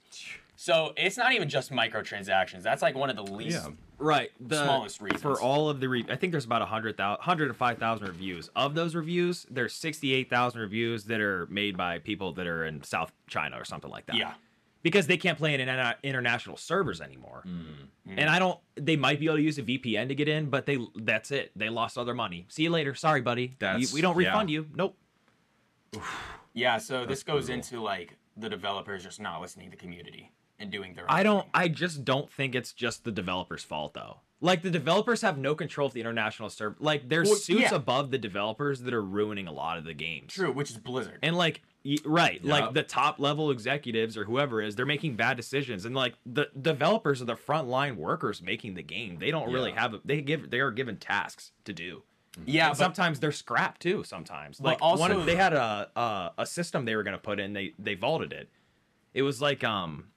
So it's not even just microtransactions. That's like one of the least. Yeah. Right. The, Smallest reasons. For all of the, re- I think there's about 100,000, 105,000 reviews. Of those reviews, there's 68,000 reviews that are made by people that are in South China or something like that. Yeah. Because they can't play in interna- international servers anymore. Mm-hmm. And I don't, they might be able to use a VPN to get in, but they, that's it. They lost all their money. See you later. Sorry, buddy. That's- You- we don't yeah. refund you. Nope. Yeah, so this goes brutal. into like the developers just not listening to the community and doing their. I don't. thing. I just don't think it's just the developers' fault though. Like the developers have no control of the international server. Like there's Well, suits yeah. above the developers that are ruining a lot of the games. True, which is Blizzard. And like right, Yeah. like the top level executives or whoever is, they're making bad decisions. And like the developers are the frontline workers making the game. They don't really have. A, they give. They are given tasks to do. yeah, but sometimes they're scrapped too. Sometimes, But like one also- of, they had a, a a system they were gonna put in. They they vaulted it. It was like um,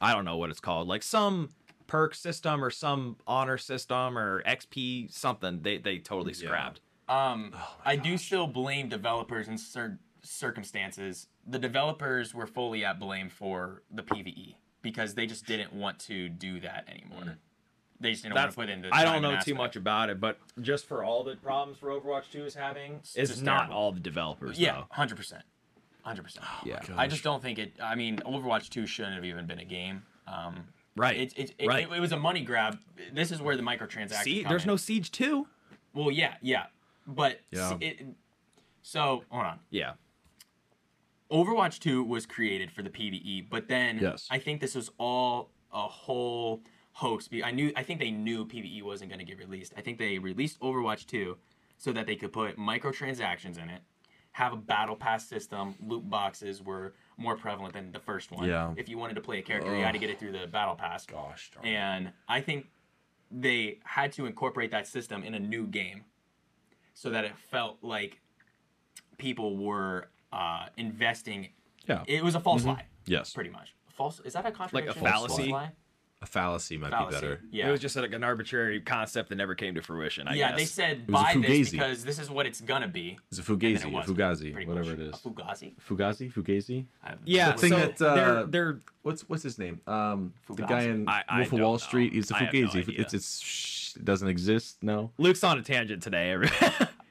I don't know what it's called, like some perk system or some honor system or XP something. They they totally Yeah. scrapped. um, Oh I do still blame developers in certain circumstances. The developers were fully at blame for the PVE because they just didn't want to do that anymore. They just didn't want to put in the. I don't know and too much about it, but just for all the problems for Overwatch 2 is having, it's just not terrible. all the developers. Yeah, though. hundred percent, hundred percent. Yeah. I just don't think it. I mean, Overwatch Two shouldn't have even been a game. Um, Right. It, it, it, Right. it, it was a money grab. This is where the microtransactions. See, come there's in. no Siege 2. Well, yeah, yeah, but Yeah. see, it, so hold on. Yeah. Overwatch 2 was created for the PvE, but then Yes. I think this was all a whole hoax. I knew I think they knew PvE wasn't going to get released. I think they released Overwatch 2 so that they could put microtransactions in it, have a battle pass system, loot boxes were more prevalent than the first one. Yeah. If you wanted to play a character, you had to get it through the battle pass. Gosh darn. And I think they had to incorporate that system in a new game so that it felt like people were uh, investing. Yeah. It was a false lie, Yes. pretty much. False is that a contradiction? fallacy? False lie? A fallacy might Fallacy. be better. Yeah. It was just like an arbitrary concept that never came to fruition, I yeah, guess. they said buy this because this is what it's gonna be. It's a fugazi, it a wasn't, fugazi, whatever much. it A fugazi. Fugazi, fugazi. Yeah, The thing so that, uh, they're they're What's what's his name? Um, the guy in I- I Wolf of Wall know. Street. He's the I have no fugazi. it's it's shh, it doesn't exist. No. Luke's on a tangent today.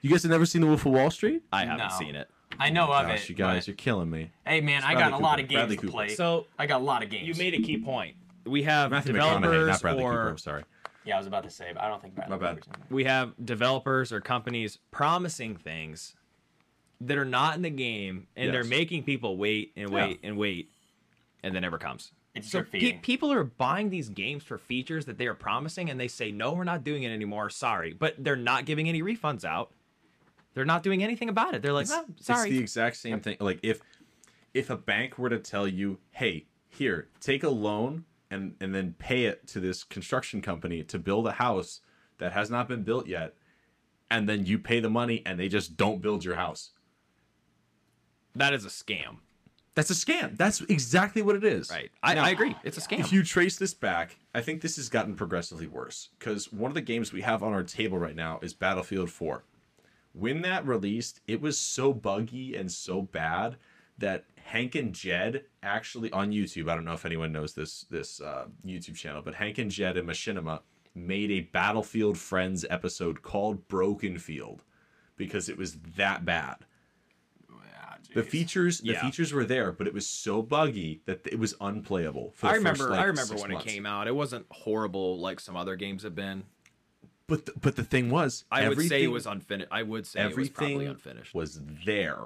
You guys have never seen the Wolf of Wall Street? I haven't No. seen it. I know of Gosh, it. you guys, but- you're killing me. hey man, I got a lot of games Bradley to Cooper. play. So I got a lot of games. you made a key point. We have Matthew developers not Bradley or Cooper. Sorry. Yeah, I was about to say, but I don't think Bradley My bad. Cooper's we have developers or companies promising things that are not in the game, and they're making people wait and Yeah. wait and wait, and then never comes. It's So drip pe- feeding. people are buying these games for features that they are promising, and they say, "No, we're not doing it anymore. Sorry," but they're not giving any refunds out. They're not doing anything about it. They're like, It's, "Oh, it's sorry." the exact same thing. Like if if a bank were to tell you, "Hey, here, take a loan and and then pay it to this construction company to build a house that has not been built yet," and then you pay the money and they just don't build your house. that is a scam. That's a scam. That's exactly what it is. Right. I, Now, I agree. It's a scam. If you trace this back, I think this has gotten progressively worse because one of the games we have on our table right now is Battlefield 4. When that released, it was so buggy and so bad that Hank and Jed actually on YouTube, I don't know if anyone knows this this uh, YouTube channel, but Hank and Jed and Machinima made a Battlefield Friends episode called Broken Field because it was that bad. Ah, The features, the Yeah. features were there, but it was so buggy that it was unplayable. I remember. First, like, I remember when months. it came out. It wasn't horrible like some other games have been. But the, but the thing was, I would say it was unfinished. I would say it was probably unfinished. was there.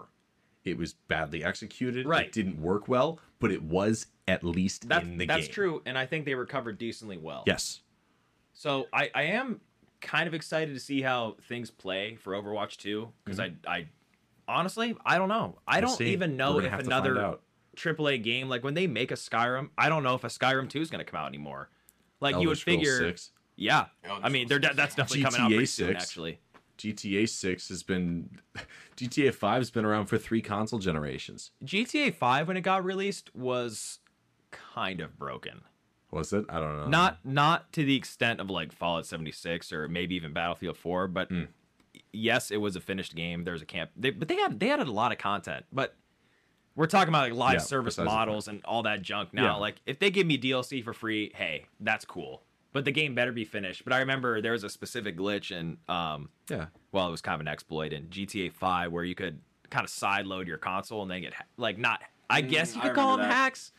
It was badly executed. Right. It didn't work well, but it was at least That, in the that's game. That's true, and I think they recovered decently well. Yes. So I, I am kind of excited to see how things play for Overwatch 2 because I I honestly I don't know. I Mm-hmm. We'll don't see. even know if have to find another out. AAA game like when they make a Skyrim, I don't know if a Skyrim 2 is going to come out anymore. Like Elder you would Scrolls figure 6. Yeah. Elder I mean, they're, Scrolls that's definitely coming out GTA pretty soon actually. GTA 6 has been GTA 5 has been around for three console generations. GTA 5 when it got released was kind of broken. Was it? I don't know. Not not to the extent of like Fallout 76 or maybe even Battlefield 4, but Mm. yes, it was a finished game. There was a camp, they, but they had they added a lot of content. But we're talking about like live Yeah, service models and all that junk now. Yeah. Like if they give me DLC for free, hey, that's cool. But the game better be finished. But I remember there was a specific glitch and um Yeah. well, it was kind of an exploit in GTA 5 where you could kind of side load your console and then get ha- like not I guess you Mm, I could call them that. hacks,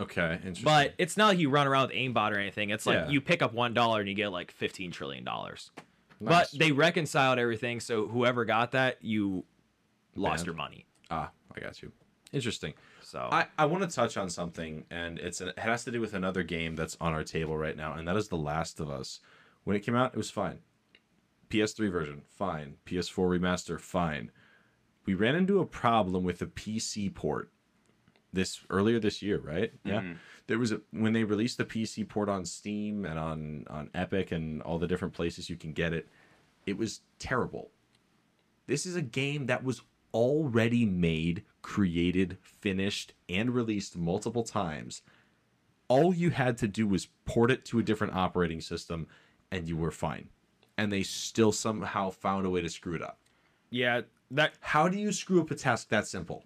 Okay. Interesting. but it's not like you run around with aimbot or anything. It's like Yeah. you pick up one dollar and you get like fifteen trillion dollars. Nice. But they reconciled everything, so whoever got that, you lost Banned. your money. ah, I got you. Interesting. So I, I want to touch on something, and it's it has to do with another game that's on our table right now, and that is The Last of Us. When it came out, it was fine. PS3 version, fine. PS4 remaster, fine. We ran into a problem with the PC port this earlier this year, right? Yeah. Mm-hmm. There was a when they released the PC port on Steam and on on Epic and all the different places you can get it, it was terrible. This is a game that was already made, created, finished, and released multiple times. All you had to do was port it to a different operating system and you were fine. And they still somehow found a way to screw it up. yeah, that How do you screw up a task that simple?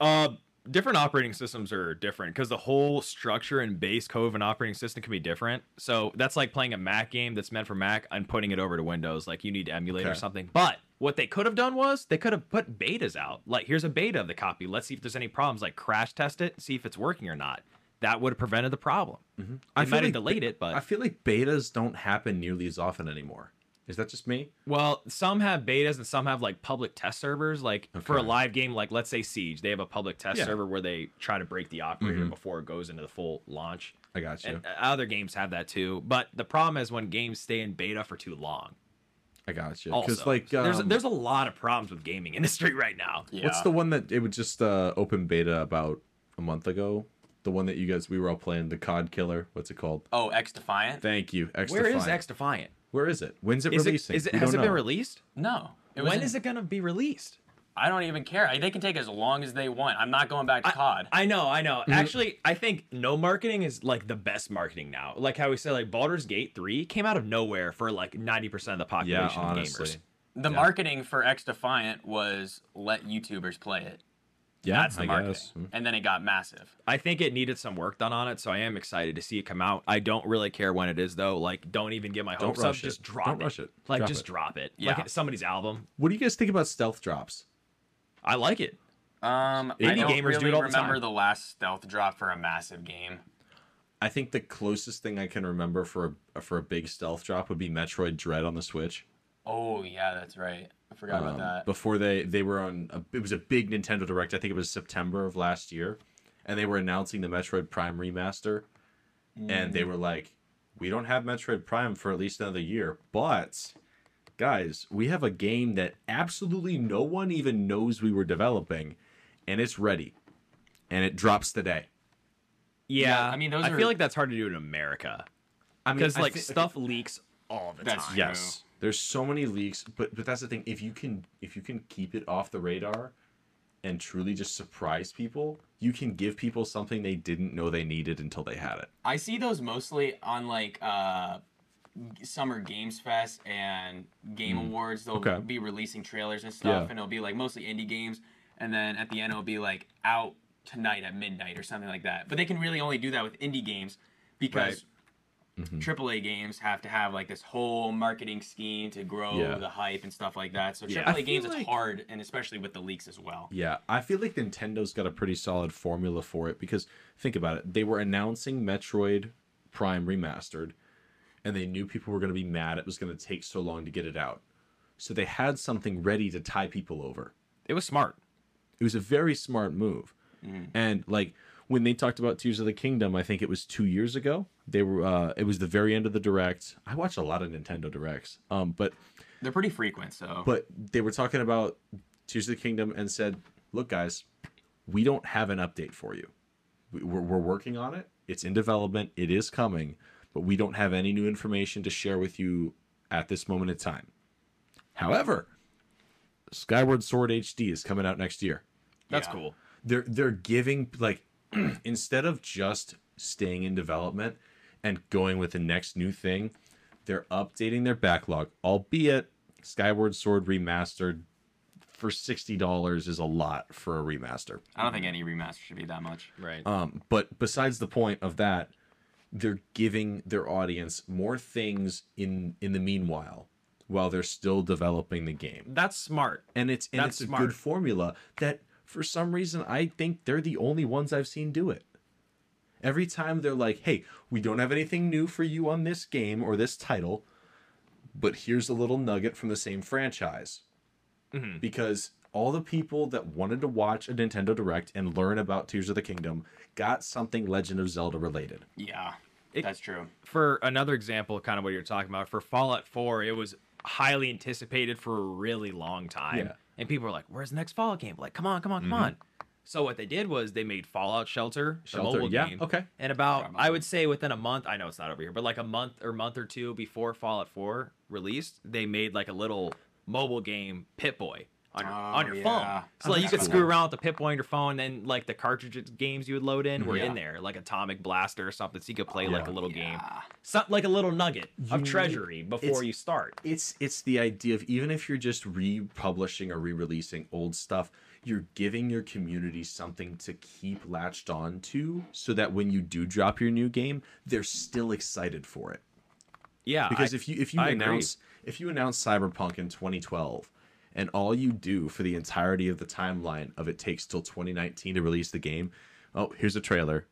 uh different operating systems are different because the whole structure and base code of an operating system can be different. So that's like playing a Mac game that's meant for Mac and putting it over to Windows. Like you need to emulate or something. But what they could have done was they could have put betas out. Like here's a beta of the copy. Let's see if there's any problems. Like crash test it, see if it's working or not. That would have prevented the problem. Mm-hmm. I might have delayed it, but I feel like betas don't happen nearly as often anymore. Is that just me? Well, some have betas and some have like public test servers. Like for a live game, like let's say Siege, they have a public test Yeah. server where they try to break the operator Mhm. before it goes into the full launch. I got you. And uh, other games have that too. But the problem is when games stay in beta for too long. I got you. Also, Because like there's um, there's a lot of problems with gaming industry right now. Yeah. What's the one that it was just uh, open beta about a month ago? The one that you guys we were all playing, the COD Killer. What's it called? Oh, XDefiant? Thank you. XDefiant. Where is Defiant. XDefiant? Where is it? When's it Is it, releasing? is it We has it don't been released? No. It When was is it gonna be released? I don't even care. I- They can take as long as they want. I'm not going back to COD. I know, I know. Actually, I think no marketing is like the best marketing now. Like how we say, like Baldur's Gate 3 came out of nowhere for like 90% of the population Yeah, of honestly. gamers. the yeah. marketing for XDefiant was let YouTubers play it. Yeah, That's the I marketing. guess. Mm. And then it got massive. I think it needed some work done on it, so I am excited to see it come out. I don't really care when it is though. Like, don't even get my hopes up. it. Just drop Don't it. rush it. Like, Drop just it. drop it. Yeah. Like somebody's album. What do you guys think about stealth drops? I like it. Um, I Indie don't gamers do really it all the remember time. the last stealth drop for a massive game. I think the closest thing I can remember for a for a big stealth drop would be Metroid Dread on the Switch. Oh yeah, that's right. I forgot Um, about that. Before they they were on, a, it was a big Nintendo Direct. I think it was September of last year, and they were announcing the Metroid Prime remaster, and they were like, "We don't have Metroid Prime for at least another year, but." Guys, we have a game that absolutely no one even knows we were developing, and it's ready, and it drops today. Yeah, I mean, those I are- feel like that's hard to do in America I mean, because like thi- stuff leaks all the That's time. yeah. Yes. There's so many leaks, but but that's the thing. If you can if you can keep it off the radar and truly just surprise people, you can give people something they didn't know they needed until they had it. I see those mostly on like uh, Summer Games Fest and Game Awards. They'll Mm. Okay. be releasing trailers and stuff, Yeah. and it'll be like mostly indie games. And then at the end, it'll be like out tonight at midnight or something like that. But they can really only do that with indie games because Mm-hmm. AAA games have to have like this whole marketing scheme to grow Yeah. the hype and stuff like that. So Yeah. AAA feel games, like- it's hard, and especially with the leaks as well. Yeah, I feel like Nintendo's got a pretty solid formula for it because think about it. They were announcing Metroid Prime remastered and they knew people were going to be mad it was going to take so long to get it out. So they had something ready to tie people over. It was smart. It was a very smart move. Mm-hmm. And like when they talked about Tears of the Kingdom, I think it was two years ago. They were uh it was the very end of the direct. I watch a lot of Nintendo directs. Um, but They're pretty frequent, so but they were talking about Tears of the Kingdom and said, "Look, guys, we don't have an update for you. We're, we're working on it. It's in development. It is coming, but we don't have any new information to share with you at this moment in time." However, Skyward Sword HD is coming out next year. That's Yeah. cool. They're they're giving like instead of just staying in development and going with the next new thing, they're updating their backlog, albeit Skyward Sword remastered for sixty dollars is a lot for a remaster. I don't think any remaster should be that much. Right. Um, but besides the point of that, they're giving their audience more things in in the meanwhile while they're still developing the game. That's smart. And it's and That's it's a good formula that for some reason I think they're the only ones I've seen do it. Every time they're like, "Hey, we don't have anything new for you on this game or this title, but here's a little nugget from the same franchise." Mhm. Because all the people that wanted to watch a Nintendo Direct and learn about Tears of the Kingdom got something Legend of Zelda related. Yeah, It- that's true. For another example, kind of what you're talking about, for Fallout 4, it was highly anticipated for a really long time. Yeah. And people were like, where's the next Fallout game? Like, come on, come on, come mm-hmm. on. So what they did was they made Fallout Shelter, the Shelter, mobile yeah, game. okay. And about, Forgot I would say within a month, I know it's not over here, but like a month or month or two before Fallout 4 released, they made like a little mobile game, Pip-Boy, on your, oh, on Oh, your yeah. phone. So Oh, like you could cool. screw around with the Pip-Boy on your phone, and like the cartridge games you would load in mm-hmm. were Yeah. in there, like Atomic Blaster or something, so you could play like Yeah. a little game, Yeah. Some, like a little nugget of You- treasury before you start. It's it's the idea of even if you're just republishing or re-releasing old stuff, you're giving your community something to keep latched on to so that when you do drop your new game, they're still excited for it. Yeah, Because I- if you if you I agree. announce if you announce Cyberpunk in 2012 and all you do for the entirety of the timeline of it takes till 2019 to release the game, oh, here's a trailer.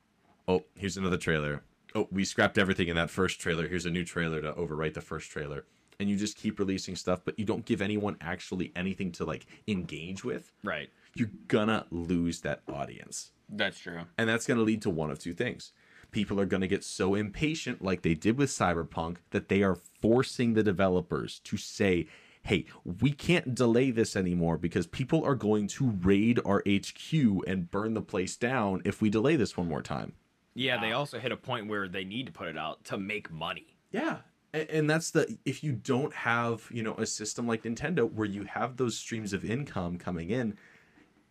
Oh, here's another trailer. Oh, we scrapped everything in that first trailer. Here's a new trailer to overwrite the first trailer. And you just keep releasing stuff, but you don't give anyone actually anything to like engage with. right, You're gonna lose that audience. That's true. And that's going to lead to one of two things. People are going to get so impatient, like they did with Cyberpunk, that they are forcing the developers to say, hey, we can't delay this anymore because people are going to raid our HQ and burn the place down if we delay this one more time. yeah. They also hit a point where they need to put it out to make money. Yeah. And, and that's the if you don't have, you know, a system like Nintendo where you have those streams of income coming in,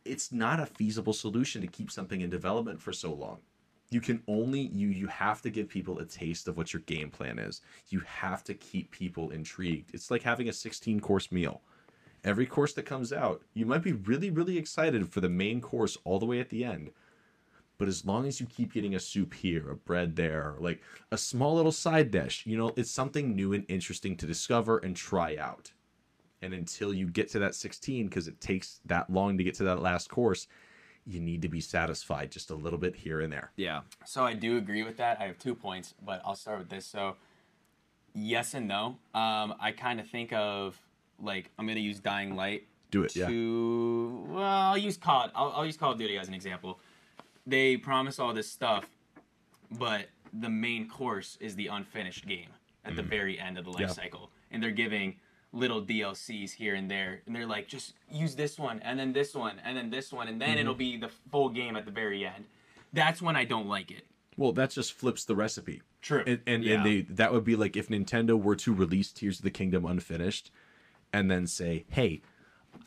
it's not a feasible solution to keep something in development for so long. You can only you you have to give people a taste of what your game plan is. You have to keep people intrigued. It's like having a 16 course meal. Every course that comes out, you might be really really excited for the main course all the way at the end. But as long as you keep getting a soup here, a bread there, like a small little side dish, you know, it's something new and interesting to discover and try out. And until you get to that 16, because it takes that long to get to that last course, you need to be satisfied just a little bit here and there. Yeah, So I do agree with that. I have two points, but I'll start with this. So yes and no. Um, I kind of think of like I'm gonna use Dying Light Do it, yeah. to well, I'll use COD. I'll, I'll use Call of Duty as an example. They promise all this stuff, but the main course is the unfinished game at the very end of the life. Yeah. cycle, and they're giving little DLCs here and there, and they're like, just use this one, and then this one, and then this one, and then Mm-hmm. it'll be the full game at the very end. That's when I don't like it. Well, that just flips the recipe. True. And and, Yeah. and they that would be like if Nintendo were to release Tears of the Kingdom unfinished and then say, "Hey,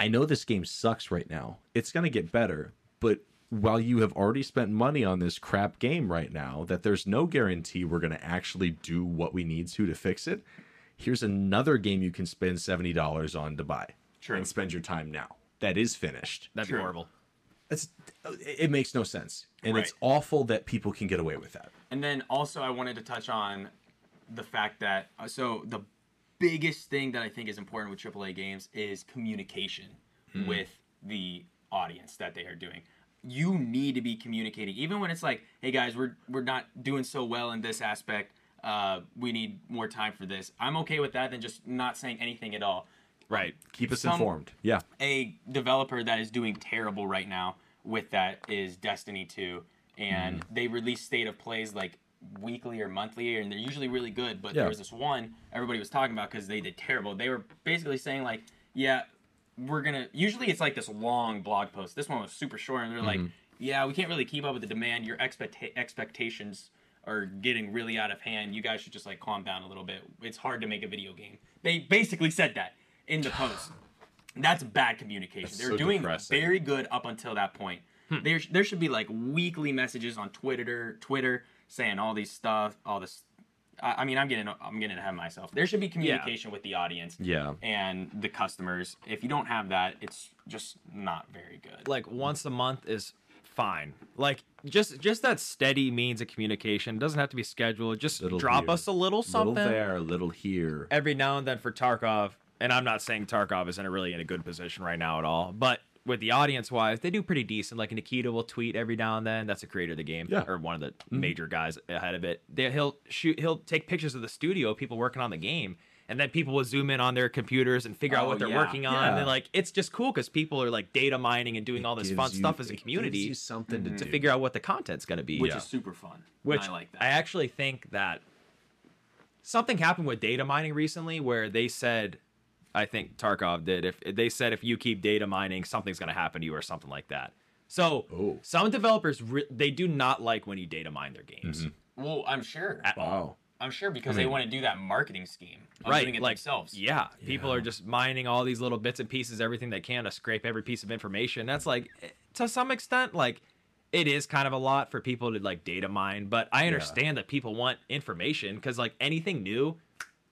I know this game sucks right now. It's going to get better, but while you have already spent money on this crap game right now that there's no guarantee we're going to actually do what we need to to fix it, here's another game you can spend $70 on to buy True. and spend your time now. That is finished. that'd True. be horrible. It's it makes no sense. And it's awful that people can get away with that. And then also, I wanted to touch on the fact that uh, so the biggest thing that I think is important with AAA games is communication with the audience that they are doing. You need to be communicating, even when it's like, "Hey guys, we're we're not doing so well in this aspect. Uh, we need more time for this." I'm okay with that than just not saying anything at all. Right. Keep us Some- informed. Yeah. a developer that is doing terrible right now with that is Destiny 2. And Mm-hmm. they release state of plays like weekly or monthly, and they're usually really good. But Yeah. there was this one everybody was talking about because they did terrible. They were basically saying, like, yeah, we're going to. Usually it's like this long blog post. This one was super short, and they're like, Mm-hmm. yeah, we can't really keep up with the demand. Your expect- expectations are getting really out of hand. You guys should just like calm down a little bit. It's hard to make a video game. They basically said that. in the post. That's bad communication. That's They're so doing depressing. very good up until that point. Hmm. There, there should be like weekly messages on Twitter, Twitter saying all these stuff, all this. I, I mean, I'm getting, I'm getting ahead of myself. There should be communication with the audience Yeah. and the customers. If you don't have that, it's just not very good. like once a month is fine. Like just just that steady means of communication. It doesn't have to be scheduled. Just Little drop here, us a little something Little there, little here. every now and then for Tarkov. And I'm not saying Tarkov isn't really in a good position right now at all, but with the audience wise, they do pretty decent. Like Nikita will tweet every now and then. That's the creator of the game, Yeah. or one of the mm-hmm. major guys ahead of it. They, he'll shoot. He'll take pictures of the studio, people working on the game, and then people will zoom in on their computers and figure out Oh, what they're yeah. working on. Yeah. And like it's just cool because people are like data mining and doing all this fun you- stuff as a it gives community you something to, to do. figure out what the content's going to be. which Yeah. is super fun. Which I like that. I actually think that something happened with data mining recently where they said, I think Tarkov did, if they said if you keep data mining, something's going to happen to you or something like that. So Oh. some developers re- they do not like when you data mine their games mm-hmm. well, I'm sure. at all. Wow. I'm sure because I they want to do that marketing scheme of Right, doing it like themselves. yeah, people are just mining all these little bits and pieces, everything they can to scrape every piece of information. That's like, eh, to some extent, like it is kind of a lot for people to like data mine. But I understand that people want information because like anything new,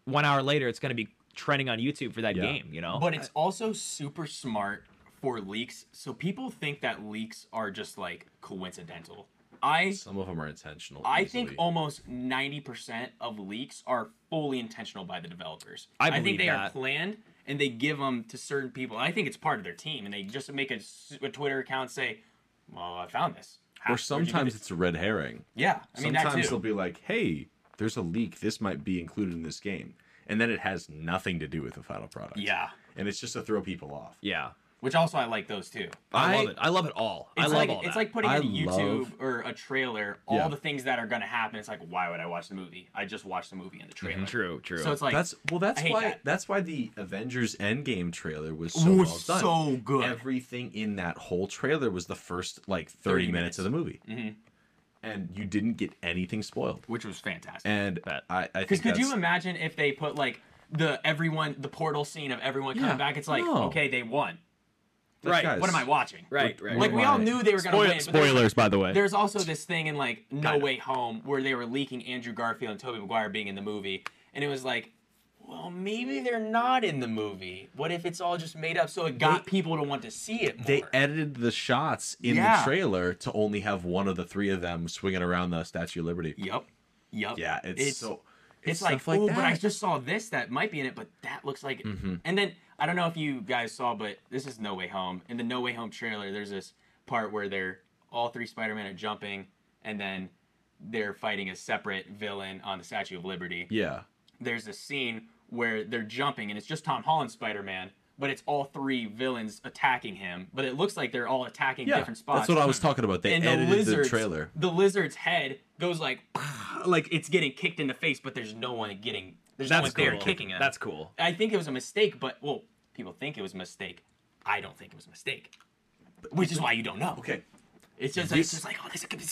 one hour later it's going to be trending on YouTube for that Yeah. game. You know, But it's also super smart for leaks. So people think that leaks are just like coincidental. I Some of them are intentional. I think almost 90% of leaks are fully intentional by the developers. I I think they are planned and they give them to certain people. I think it's part of their team and they just make a Twitter account say, "Well, I found this." How- Or where'd you get sometimes it's a red herring. yeah, I mean that sometimes they'll be like, "Hey, there's a leak. This might be included in this game," and then it has nothing to do with the final product. yeah, and it's just to throw people off. yeah, which also I like those too. I, I- love it. I love it all. I It's love like all it's that. like putting I in a YouTube love- or a trailer all Yeah. the things that are going to happen. It's like why would I watch the movie? I just watched the movie in the trailer. true, true. So it's like that's well. That's I hate why. that. That's why the Avengers Endgame trailer was so was well done. so good. Everything in that whole trailer was the first like 30, 30 minutes of the movie, Mhm. and you didn't get anything spoiled. which was fantastic. And Bet. I, I Because think could you imagine if they put like the everyone the portal scene of everyone coming Yeah, back? It's like no. okay, they won. Like, Right, guys, What am I watching? right, right. Like we all knew they were gonna Spoil- win. but there's- spoilers, by the way. There's also this thing in like No Kinda. Way Home where they were leaking Andrew Garfield and Tobey Maguire being in the movie, and it was like, well, maybe they're not in the movie. What if it's all just made up? So it got people to want to see it more. They edited the shots in Yeah. the trailer to only have one of the three of them swinging around the Statue of Liberty. Yep. Yep. Yeah, it's, It's- so. It's, stuff like, like oh, but I just saw this that might be in it, but that looks like it. Mhm. And then I don't know if you guys saw, but this is No Way Home. In the No Way Home trailer, there's this part where they're all three Spider-Man are jumping, and then they're fighting a separate villain on the Statue of Liberty. yeah. There's a scene where they're jumping, and it's just Tom Holland Spider-Man, but it's all three villains attacking him. But it looks like they're all attacking Yeah, different spots. that's what I was talking about. They and edited the the, trailer. the lizard's head goes like like it's getting kicked in the face, but there's no one getting there's no one That's there kicking him. That's cool. I think it was a mistake, but well, people think it was a mistake. I don't think it was a mistake, which is why you don't know. Okay. It's just, This- it's just like oh, this could be.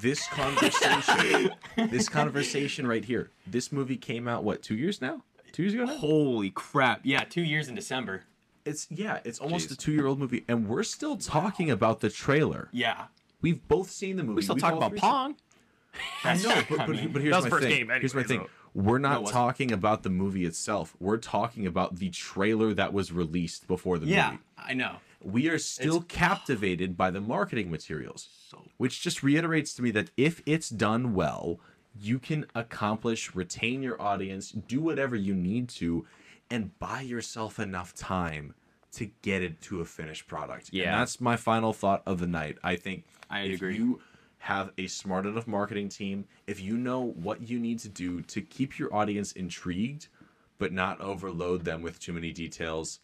This conversation, this conversation right here. This movie came out what two years now? Two years ago now. Holy crap! Yeah, two years in December. It's yeah. It's almost Jeez. a two-year-old movie, and we're still talking about the trailer. Yeah, We've both seen the movie. We still We've talk about Pong. I That's know, true. but, I but, mean, but here's that was my the first thing. game here's my anyway, thing. We're No, not wasn't. talking about the movie itself. We're talking about the trailer that was released before the yeah, movie. I know. We are still captivated by the marketing materials, So which just reiterates to me that if it's done well, you can accomplish, retain your audience, do whatever you need to, and buy yourself enough time to get it to a finished product. Yeah. And that's my final thought of the night. I think I agree. you have a smart enough marketing team, if you know what you need to do to keep your audience intrigued, but not overload them with too many details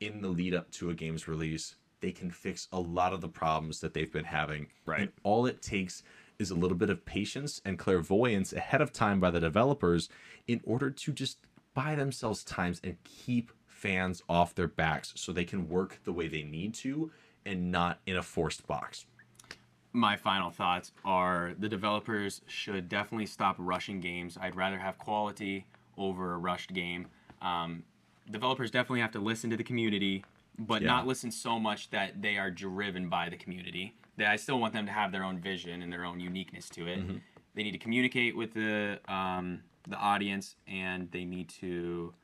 in the lead up to a game's release, they can fix a lot of the problems that they've been having. Right. And all it takes is a little bit of patience and clairvoyance ahead of time by the developers in order to just buy themselves times and keep fans off their backs so they can work the way they need to and not in a forced box. My final thoughts are the developers should definitely stop rushing games. I'd rather have quality over a rushed game. Um, developers definitely have to listen to the community, but Yeah. not listen so much that they are driven by the community. That I still want them to have their own vision and their own uniqueness to it. Mm-hmm. They need to communicate with the um, the audience, and they need to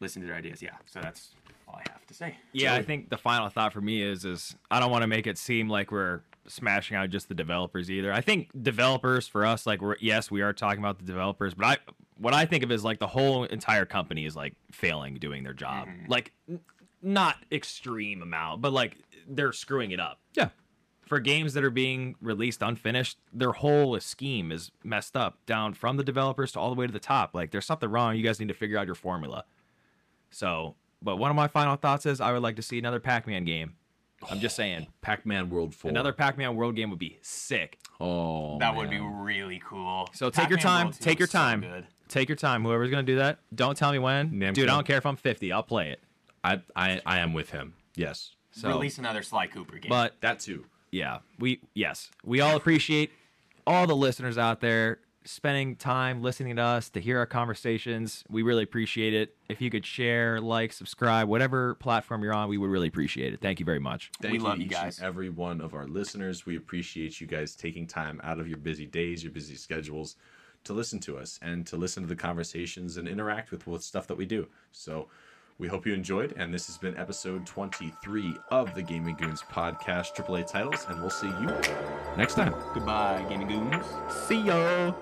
listen to their ideas. Yeah, so that's all I have to say. Yeah, I think the final thought for me is is I don't want to make it seem like we're smashing out just the developers either. I think developers for us, like we're yes, we are talking about the developers, but I what I think of is like the whole entire company is like failing doing their job. Mm-hmm. Like n- not extreme amount, but like they're screwing it up. Yeah. For games that are being released unfinished, their whole scheme is messed up down from the developers to all the way to the top. Like there's something wrong. You guys need to figure out your formula. So, but one of my final thoughts is I would like to see another Pac-Man game. I'm just saying, Pac-Man World 4. another Pac-Man World game would be sick. Oh, that would be man. really cool. So take your Pac-Man time. World 2 Take your was so time. good. Take your time. Whoever's gonna do that, don't tell me when. Namco. Dude, I don't care if I'm 50. I'll play it. I, I I am with him. Yes. So, Release another Sly Cooper game. but That too. yeah, we yes, we all appreciate all the listeners out there spending time listening to us to hear our conversations. We really appreciate it. If you could share, like, subscribe, whatever platform you're on, we would really appreciate it. Thank you very much. Thank We you, love you each guys. and every one of our listeners. We appreciate you guys taking time out of your busy days, your busy schedules, to listen to us and to listen to the conversations and interact with with stuff that we do. So we hope you enjoyed, and this has been episode 23 of the Gaming Goons podcast, AAA titles, and we'll see you next time. Goodbye, Gaming Goons. See ya.